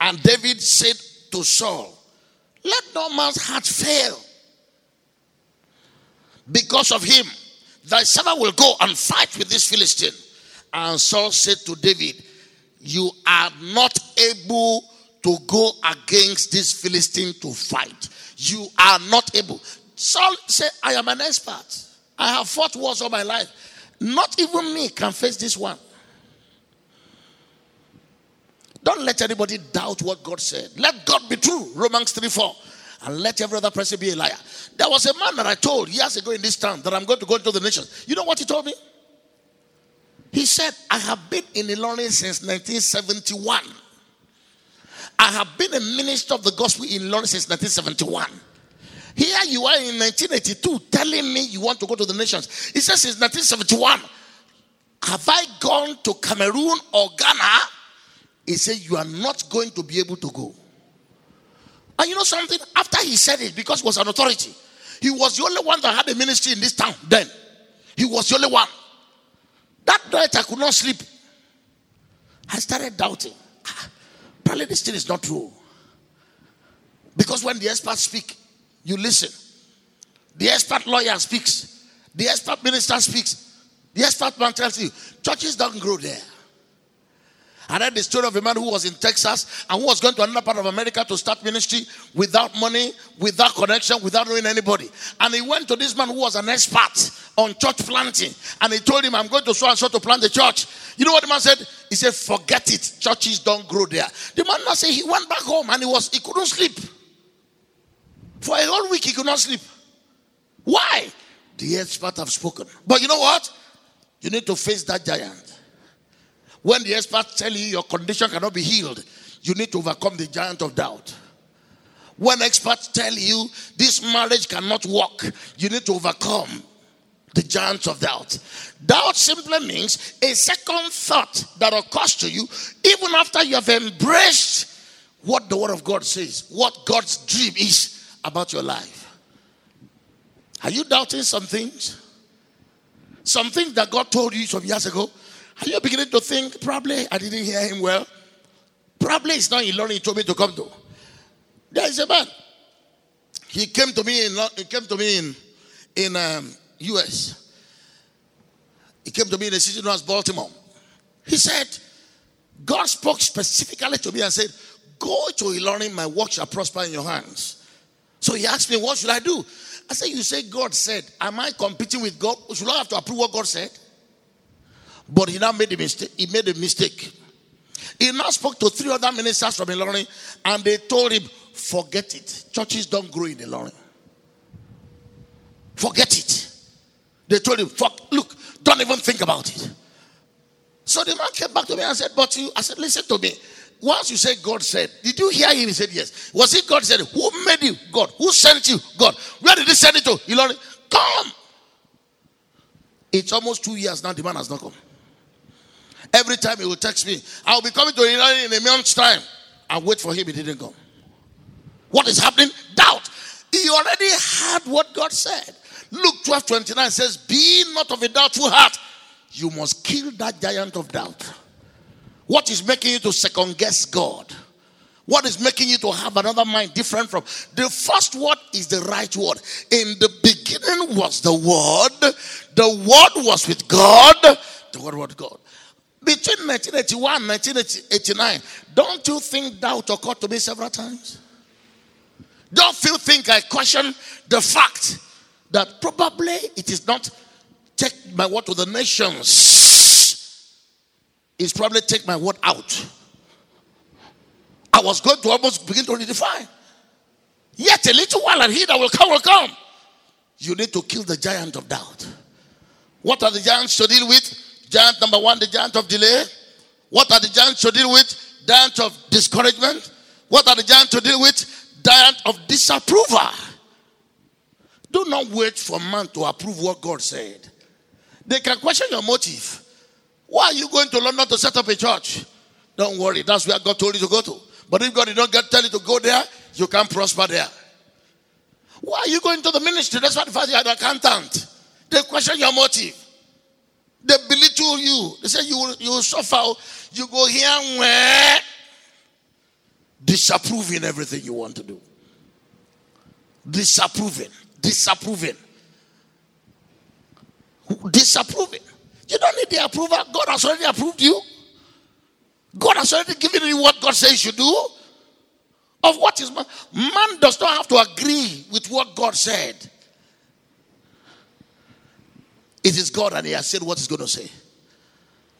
And David said to Saul, Let no man's heart fail. Because of him, thy servant will go and fight with this Philistine. And Saul said to David, You are not able to go against this Philistine to fight. You are not able. Saul said, I am an expert. I have fought wars all my life. Not even me can face this one. Don't let anybody doubt what God said. Let God be true. Romans 3 4. And let every other person be a liar. There was a man that I told years ago in this town that I'm going to go into the nations. You know what he told me? He said, I have been in Ilorin since 1971. I have been a minister of the gospel in Ilorin since 1971. Here you are in 1982 telling me you want to go to the nations. He says since 1971. Have I gone to Cameroon or Ghana? He said, You are not going to be able to go. And you know something? After he said it, because he was an authority, he was the only one that had a ministry in this town then. He was the only one. That night I could not sleep. I started doubting. Ah, probably this thing is not true. Because when the experts speak, you listen. The expert lawyer speaks. The expert minister speaks. The expert man tells you, churches don't grow there. I read the story of a man who was in Texas and who was going to another part of America to start ministry without money, without connection, without knowing anybody. And he went to this man who was an expert on church planting. And he told him, I'm going to so and so to plant the church. You know what the man said? He said, Forget it. Churches don't grow there. The man now said he went back home and he was he couldn't sleep. For a whole week he could not sleep. Why? The expert have spoken. But you know what? You need to face that giant. When the experts tell you your condition cannot be healed, you need to overcome the giant of doubt. When experts tell you this marriage cannot work, you need to overcome the giants of doubt. Doubt simply means a second thought that occurs to you even after you have embraced what the Word of God says, what God's dream is about your life. Are you doubting some things? Some things that God told you some years ago, are you beginning to think, probably I didn't hear him well? Probably it's not Ilorin he told me to come to. There is a man. He came to me in he came to me in in um, US. He came to me in a city known as Baltimore. He said, God spoke specifically to me and said, Go to Ilorin, my work shall prosper in your hands. So he asked me, What should I do? I said, You say God said, Am I competing with God? Should I have to approve what God said? But he now made a mistake. He made a mistake. He now spoke to three other ministers from Ilorin and they told him, forget it. Churches don't grow in Ilorin. Forget it. They told him, Fuck, look, don't even think about it. So the man came back to me and said, But you, I said, listen to me. Once you say God said, did you hear him? He said, Yes. Was it God said? Who made you? God. Who sent you? God. Where did he send it to? Ilorin. Come. It's almost two years now, the man has not come. Every time he will text me, I'll be coming to Ilorin in a month's time. I wait for him, he didn't come. What is happening? Doubt. He already had what God said. Luke 12 29 says, Be not of a doubtful heart. you must kill that giant of doubt. What is making you to second guess God? What is making you to have another mind different from the first word is the right word. In the beginning was the word, the word was with God, the word was God. Between 1981 and 1989, don't you think doubt occurred to me several times? Don't you think I question the fact that probably it is not take my word to the nations, it's probably take my word out. I was going to almost begin to redefine. Yet a little while and he that will come will come. You need to kill the giant of doubt. What are the giants to deal with? Giant number one, the giant of delay. What are the giants to deal with? Giant of discouragement. What are the giants to deal with? Giant of disapproval. Do not wait for man to approve what God said. They can question your motive. Why are you going to London to set up a church? Don't worry, that's where God told you to go to. But if God did not tell you to go there, you can't prosper there. Why are you going to the ministry? That's why the fact you're an accountant. They question your motive. They belittle you. They say you will, you will suffer. You go here and where disapproving everything you want to do. Disapproving. Disapproving. Disapproving. You don't need the approval. God has already approved you. God has already given you what God says you do. Of what is man? Man does not have to agree with what God said. It is God and He has said what He's going to say.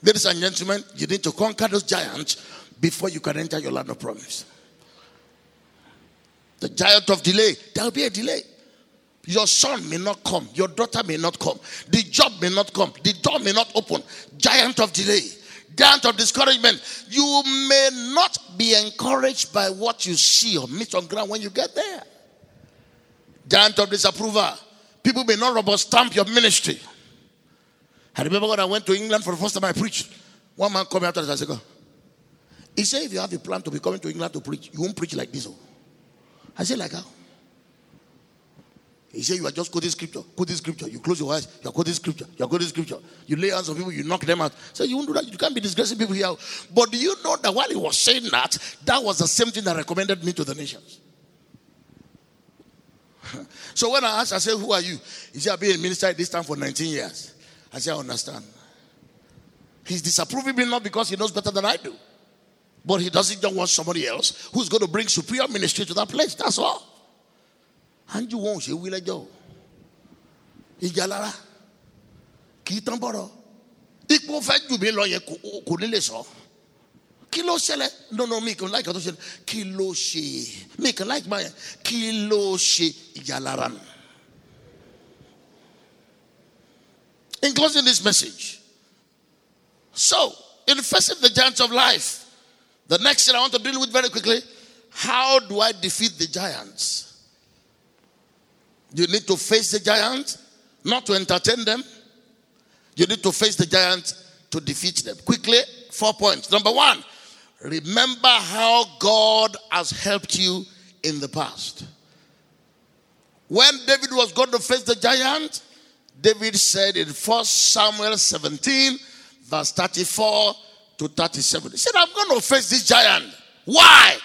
Ladies and gentlemen, you need to conquer those giants before you can enter your land of promise. The giant of delay, there will be a delay. Your son may not come, your daughter may not come, the job may not come, the door may not open. Giant of delay giant of discouragement. You may not be encouraged by what you see or meet on ground when you get there. Giant of disapproval. People may not rubber stamp your ministry. I remember when I went to England for the first time I preached. One man called me after this. I said, He said, if you have a plan to be coming to England to preach, you won't preach like this. Oh. I said, like how? He said, You are just quoting scripture. Quoting scripture. You close your eyes. You are quoting scripture. You are quoting scripture. You lay hands on people. You knock them out. So you won't do that. You can't be disgracing people here. But do you know that while he was saying that, that was the same thing that recommended me to the nations? [laughs] so when I asked, I said, Who are you? He said, I've been a minister at this time for 19 years. I said, I understand. He's disapproving me not because he knows better than I do, but he doesn't just want somebody else who's going to bring superior ministry to that place. That's all. And you lẹ́jọ́ ìjà lára. Kì í tán bọ̀rọ̀. Ipò fẹ́ jù mí lè sọ. Kí no no mi kàn láìka tó ṣẹlẹ̀. Kí ló ṣe? Mi kàn láìka. In closing this message, so in facing the giants of life, the next thing I want to deal with very quickly how do I defeat the giants? You need to face the giants, not to entertain them. You need to face the giants to defeat them. Quickly, four points. Number one, remember how God has helped you in the past. When David was going to face the giant, David said in 1 Samuel 17, verse 34 to 37, he said, I'm going to face this giant. Why?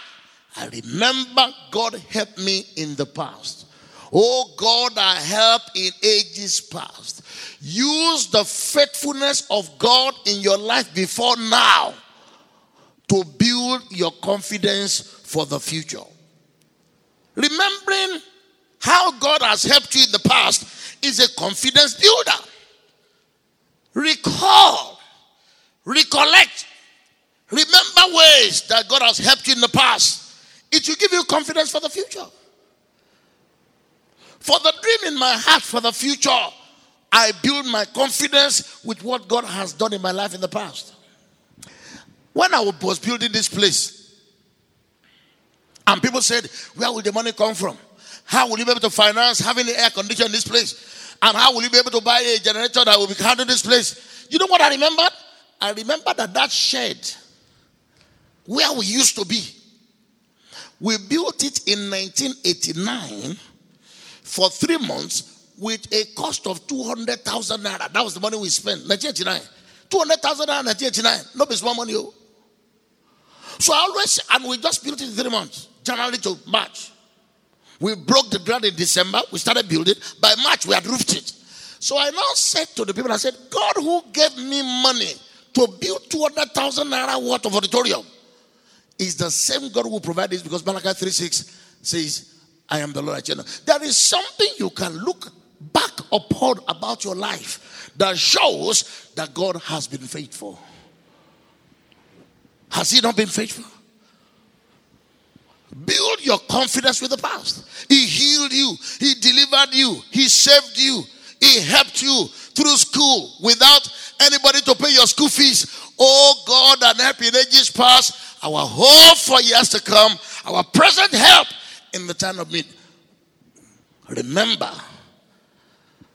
I remember God helped me in the past. Oh God, I help in ages past. Use the faithfulness of God in your life before now to build your confidence for the future. Remembering how God has helped you in the past is a confidence builder. Recall, recollect, remember ways that God has helped you in the past. It will give you confidence for the future. For the dream in my heart for the future, I build my confidence with what God has done in my life in the past. When I was building this place, and people said, Where will the money come from? How will you be able to finance having the air conditioner in this place? And how will you be able to buy a generator that will be handling this place? You know what I remembered? I remember that that shed where we used to be, we built it in 1989 for three months with a cost of 200,000 naira. That was the money we spent, 1989. 200,000 naira, 1989. No be small money. Oh. So I always, and we just built it in three months, January to March. We broke the ground in December. We started building. By March, we had roofed it. So I now said to the people, I said, God who gave me money to build 200,000 naira worth of auditorium is the same God who provided this because Malachi 3 6 says, I am the Lord. There is something you can look back upon about your life that shows that God has been faithful. Has He not been faithful? Build your confidence with the past. He healed you, He delivered you, He saved you, He helped you through school without anybody to pay your school fees. Oh God, and help in ages past, our hope for years to come, our present help in the time of need. Remember,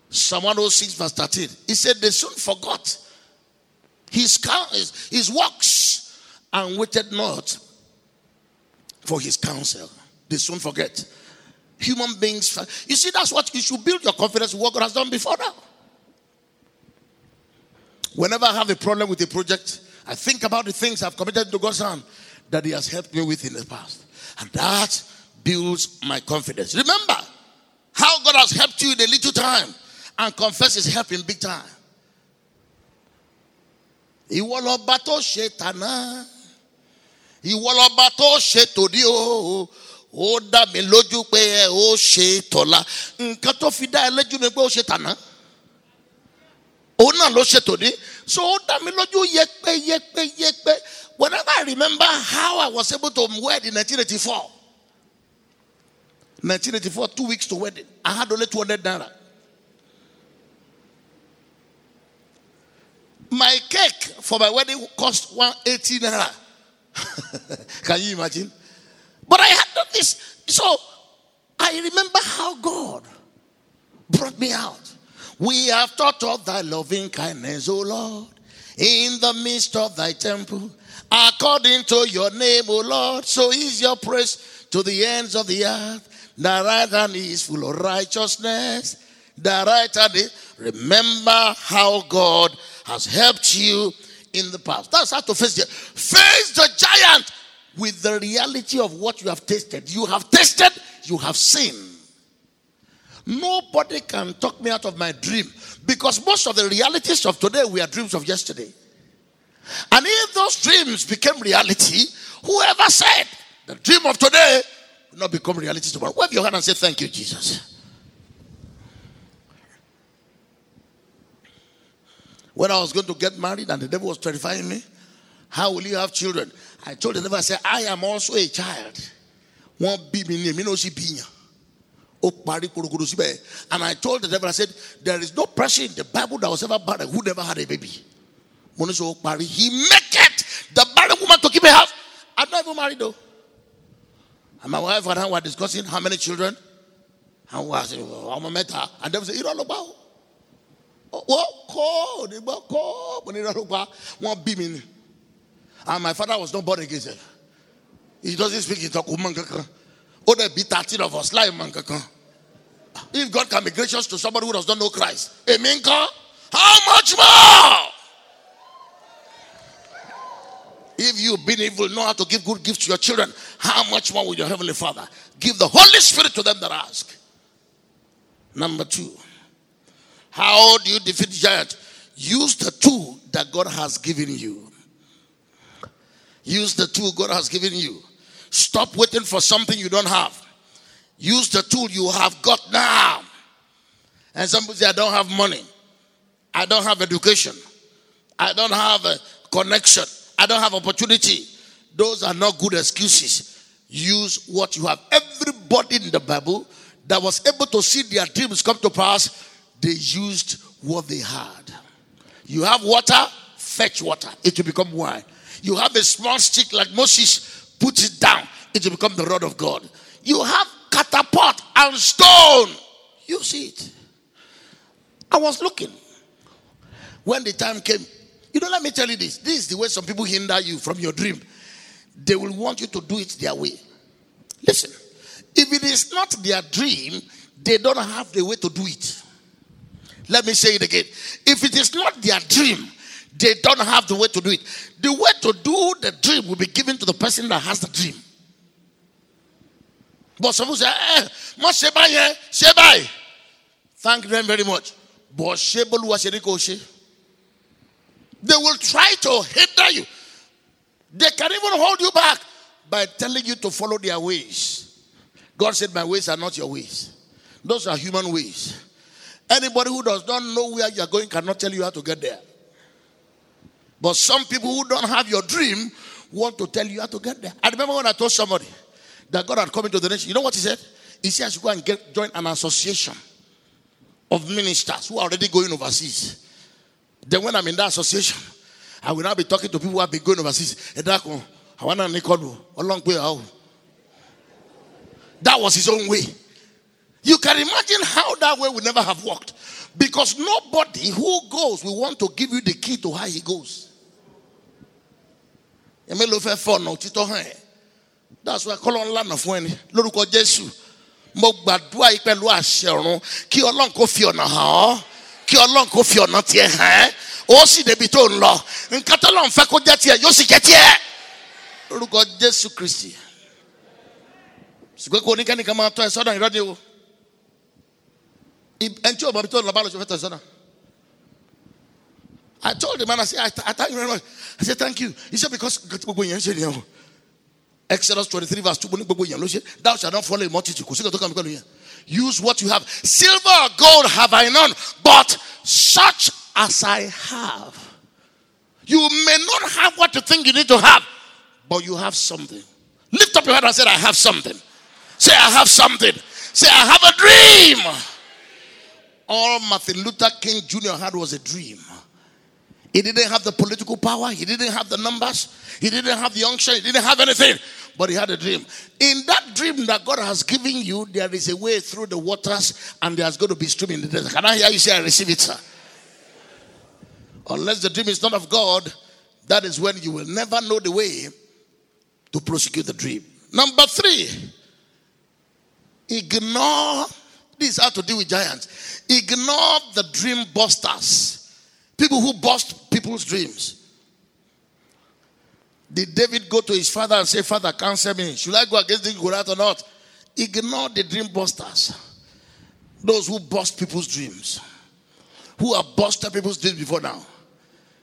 Psalm 106, verse 13. He said, They soon forgot his, his, his works and waited not for his counsel. They soon forget. Human beings, you see, that's what you should build your confidence what God has done before now. Whenever I have a problem with a project, I think about the things I've committed to God's hand that He has helped me with in the past. And that builds my confidence. Remember how God has helped you in a little time and confess His help in big time. Ìwọ lọba tó ṣe tàná. Ìwọ lọba tó ṣe tòdí o. Ó dá mi lójú pé ẹ ó ṣe tọ̀la. Nǹkan tó fi dá ẹ lójú ni pé ó ṣe tàná. Òun náà ló ṣe tòdí. So ó dá mi lójú yẹpẹ yẹpẹ yẹpẹ. Whenever I remember how I was able to wed in 1984. 1984, two weeks to wedding. I had only 200 naira. My cake for my wedding cost 180 naira. [laughs] Can you imagine? But I had done this. So I remember how God brought me out. We have thought of thy loving kindness, O Lord, in the midst of thy temple, according to your name, O Lord. So is your praise to the ends of the earth. The right hand is full of righteousness. The right hand is, remember how God has helped you in the past. That's how to face the face the giant with the reality of what you have tasted. You have tasted, you have seen. Nobody can talk me out of my dream because most of the realities of today were dreams of yesterday. And if those dreams became reality, whoever said the dream of today will not become reality tomorrow, wave your hand and say, Thank you, Jesus. When I was going to get married and the devil was terrifying me, how will you have children? I told the devil, I said, I am also a child. Be And I told the devil, I said, There is no person in the Bible that was ever barren who never had a baby. He make it the barren woman to keep a house. I'm not even married though. And my wife and I were discussing how many children. And we said, I'm a meta. And they said, You don't know about wọ́n kọ́ onígbọ́ kọ́ onírọ́lùpá wọ́n bí mi ni and my father was not born again sef he doesn't speak ìtọ́kù mọ́ kankan ó dẹ̀ bí thirteen of us láì mọ́ if God can be gracious to somebody who does not know Christ èmi ńkọ́ how much more. If you've been evil, know how to give good gifts to your children, how much more will your heavenly Father give the Holy Spirit to them that ask? Number two. How do you defeat the giant? Use the tool that God has given you. Use the tool God has given you. Stop waiting for something you don't have. Use the tool you have got now. And somebody say, I don't have money. I don't have education. I don't have a connection. I don't have opportunity. Those are not good excuses. Use what you have. Everybody in the Bible that was able to see their dreams come to pass they used what they had. You have water, fetch water, it will become wine. You have a small stick like Moses, put it down, it will become the rod of God. You have catapult and stone, use it. I was looking when the time came. You know, let me tell you this. This is the way some people hinder you from your dream. They will want you to do it their way. Listen, if it is not their dream, they don't have the way to do it. Let me say it again. If it is not their dream, They don't have the way to do it. The way to do the dream will be given to the person that has the dream. But some people say, eh, say bye, say bye. Thank them very much. But they will try to hinder you. They can even hold you back by telling you to follow their ways. God said, My ways are not your ways, those are human ways. Anybody who does not know where you are going cannot tell you how to get there. But some people who don't have your dream want to tell you how to get there. I remember when I told somebody that God had come into the nation. You know what he said? He said go and get join an association of ministers who are already going overseas. Then when I'm in that association, I will now be talking to people who have been going overseas. That was his own way. You can imagine how that way would never have worked. Because nobody who goes will want to give you the key to how he goes. That's why kọ́lọ́ ńlá nà fún ẹni lórúkọ Jésù. Mo gbàdúrà yìí pẹ̀lú àṣẹ ọ̀run kí Ọlọ́run kò fi ọ̀nà hàn ọ́ kí Ọlọ́run kò fi ọ̀nà tiẹ̀ hàn ẹ́ ó sì débi tó ń lọ nǹkan tó lọ́n fẹ́ kó jẹ́ tiẹ̀ yóò sì jẹ́ tiẹ̀ lórúkọ Jésù Kristi. Ṣùgbọ́n kò ní kẹ́nìkan máa tọ́ ẹ sọ́dọ̀ ìrọ́dí o I told the man, I said, I, I thank you very much. I said, thank you. He said, because. Exodus 23 verse 2 Thou shalt not follow a multitude. Use what you have. Silver or gold have I none, but such as I have. You may not have what you think you need to have, but you have something. Lift up your head and say, I have something. Say, I have something. Say, I have a dream. All Martin Luther King Jr. had was a dream. He didn't have the political power. He didn't have the numbers. He didn't have the unction. He didn't have anything. But he had a dream. In that dream that God has given you, there is a way through the waters and there's going to be stream in the desert. Can I hear you say, I receive it, sir? Unless the dream is not of God, that is when you will never know the way to prosecute the dream. Number three, ignore this how to deal with giants. Ignore the dream busters People who bust people's dreams. Did David go to his father and say, Father, cancel me? Should I go against Goliath or not? Ignore the dream busters. Those who bust people's dreams. Who have busted people's dreams before now.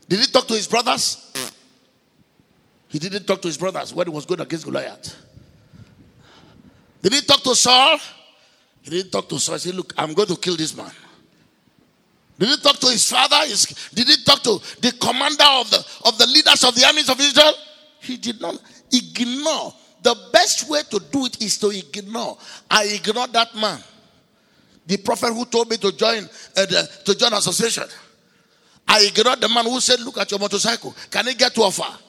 Did he talk to his brothers? He didn't talk to his brothers when he was going against Goliath. Did he talk to Saul? He didn't talk to Saul. He said, Look, I'm going to kill this man. Did he talk to his father? Did he talk to the commander of the, of the leaders of the armies of Israel? He did not ignore. The best way to do it is to ignore. I ignored that man. The prophet who told me to join uh, the, to join association. I ignored the man who said, Look at your motorcycle. Can it get to Offa?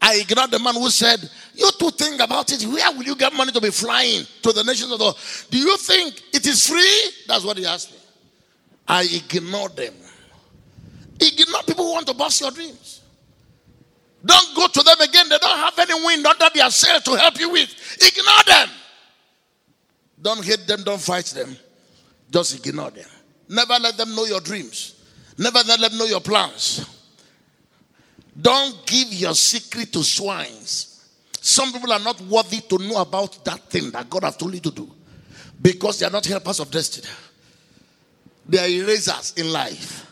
I ignored the man who said, You two think about it. Where will you get money to be flying to the nations of the world? Do you think it is free? That's what he asked me. I ignore them. Ignore people who want to bust your dreams. Don't go to them again. They don't have any wind under their sail to help you with. Ignore them. Don't hate them. Don't fight them. Just ignore them. Never let them know your dreams. Never let them know your plans. Don't give your secret to swines. Some people are not worthy to know about that thing that God has told you to do because they are not helpers of destiny. They are erasers in life.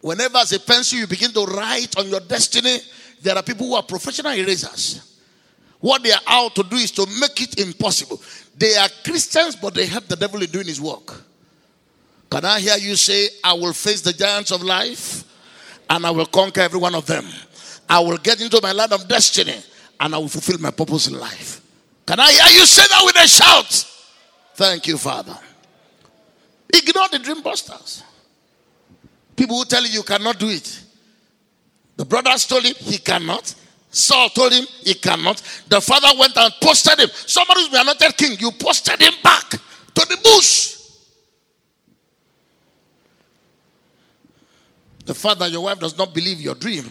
Whenever, as a pencil, you begin to write on your destiny, there are people who are professional erasers. What they are out to do is to make it impossible. They are Christians, but they help the devil in doing his work. Can I hear you say, I will face the giants of life and I will conquer every one of them? I will get into my land of destiny and I will fulfill my purpose in life. Can I hear you say that with a shout? Thank you, Father. Ignore the dream busters. People who tell you you cannot do it. The brothers told him he cannot. Saul told him he cannot. The father went and posted him. Somebody who's been anointed king, you posted him back to the bush. The fact that your wife does not believe your dream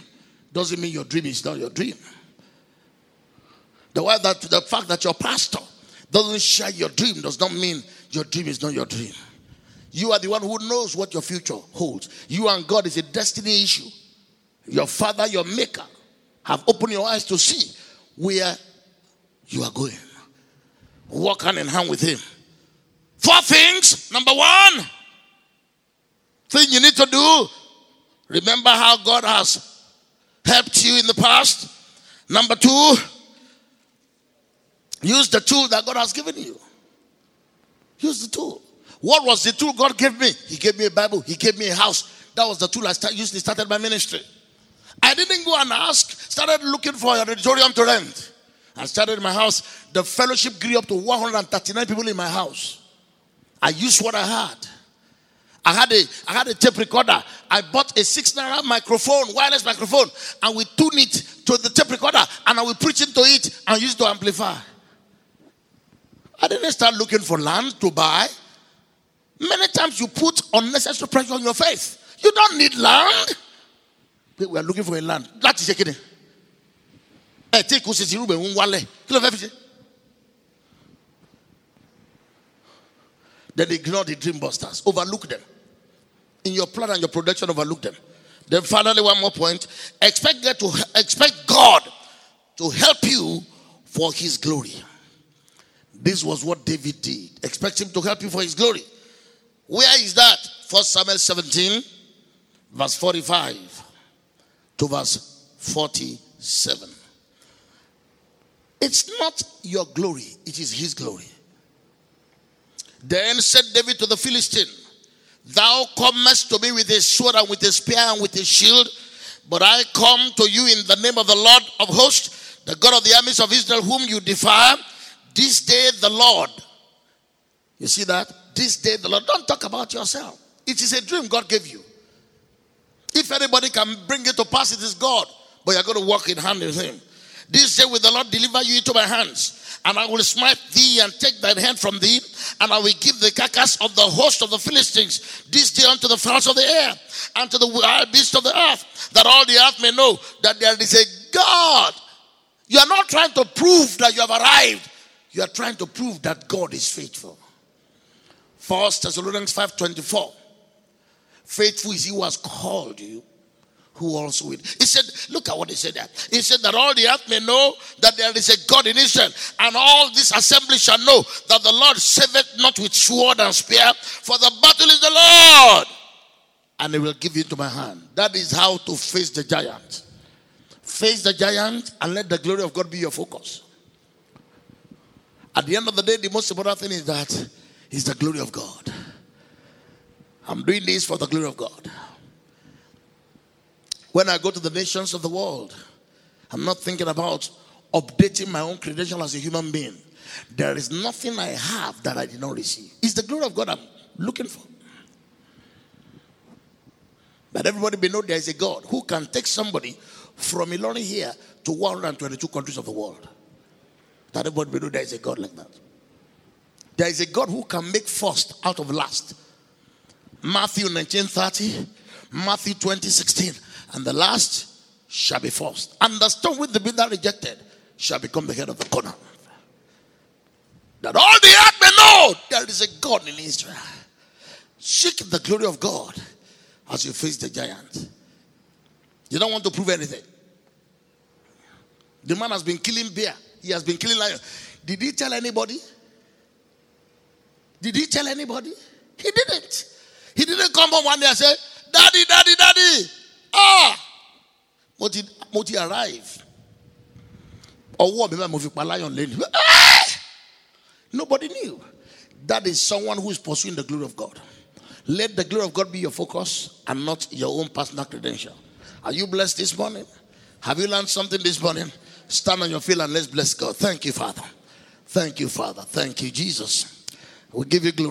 doesn't mean your dream is not your dream. The, that, the fact that your pastor doesn't share your dream does not mean your dream is not your dream. You are the one who knows what your future holds. You and God is a destiny issue. Your father, your maker, have opened your eyes to see where you are going. Walk hand in hand with him. Four things. Number one thing you need to do remember how God has helped you in the past. Number two, use the tool that God has given you. Use the tool. What was the tool God gave me? He gave me a Bible, He gave me a house. That was the tool I start, used to started my ministry. I didn't go and ask, started looking for an auditorium to rent. I started my house. The fellowship grew up to 139 people in my house. I used what I had. I had a I had a tape recorder. I bought a six naira microphone, wireless microphone, and we tune it to the tape recorder, and I will preach into it and use it to amplify. I didn't start looking for land to buy. Many times you put unnecessary pressure on your faith. You don't need land. We are looking for a land. That is eh, a fẹ́ fi ṣe. Then ignore the dream busters, overlook them. In your plan and your production, overlook them. Then finally, one more point: expect God to expect God to help you for His glory. This was what David did. Expect Him to help you for His glory. Where is that? First Samuel 17, verse 45 to verse 47. It's not your glory, it is his glory. Then said David to the Philistine, Thou comest to me with a sword and with a spear and with a shield, but I come to you in the name of the Lord of hosts, the God of the armies of Israel, whom you defy. This day the Lord. You see that? This day the Lord. Don't talk about yourself. It is a dream God gave you. If anybody can bring it to pass, it is God. But you're going to walk in hand with Him. This day will the Lord deliver you into my hands, and I will smite thee and take thine hand from thee, and I will give the carcass of the host of the Philistines this day unto the fowls of the air, and to the wild beasts of the earth, that all the earth may know that there is a God. You are not trying to prove that you have arrived. You are trying to prove that God is faithful. First Thessalonians 5:24. Faithful is he who has called you who also will. He said, look at what he said there. He said that all the earth may know that there is a God in Israel, and all this assembly shall know that the Lord saveth not with sword and spear, for the battle is the Lord, and he will give you into my hand. That is how to face the giant. Face the giant and let the glory of God be your focus. At the end of the day, the most important thing is that is the glory of God. I'm doing this for the glory of God. When I go to the nations of the world, I'm not thinking about updating my own credential as a human being. There is nothing I have that I did not receive. It's the glory of God I'm looking for. But everybody may know there is a God who can take somebody from Ilorin here to 122 countries of the world. That everybody may know there is a God like that. There is a God who can make first out of last. Matthew 1930, Matthew 20, 16 and the last shall be first. And the stone with the builder rejected shall become the head of the corner. That all the earth may know there is a God in Israel. Seek the glory of God as you face the giant. You don't want to prove anything. The man has been killing bear. He has been killing lion. Did he tell anybody? Did he tell anybody? He didn't. He didn't come home one day and say, Daddy, Daddy, Daddy, ah! Mo ti mo ti arrive. Ọwọ́ mi báyìí mo fi pa lion ah! nobody knew. That is someone who is pursuing the glory of God. Let the glory of God be your focus and not your own personal credential. Are you blessed this morning? Have you learned something this morning? Stand on your feet and let's bless God. Thank you Father. Thank you Father. Thank you Jesus. We give you glory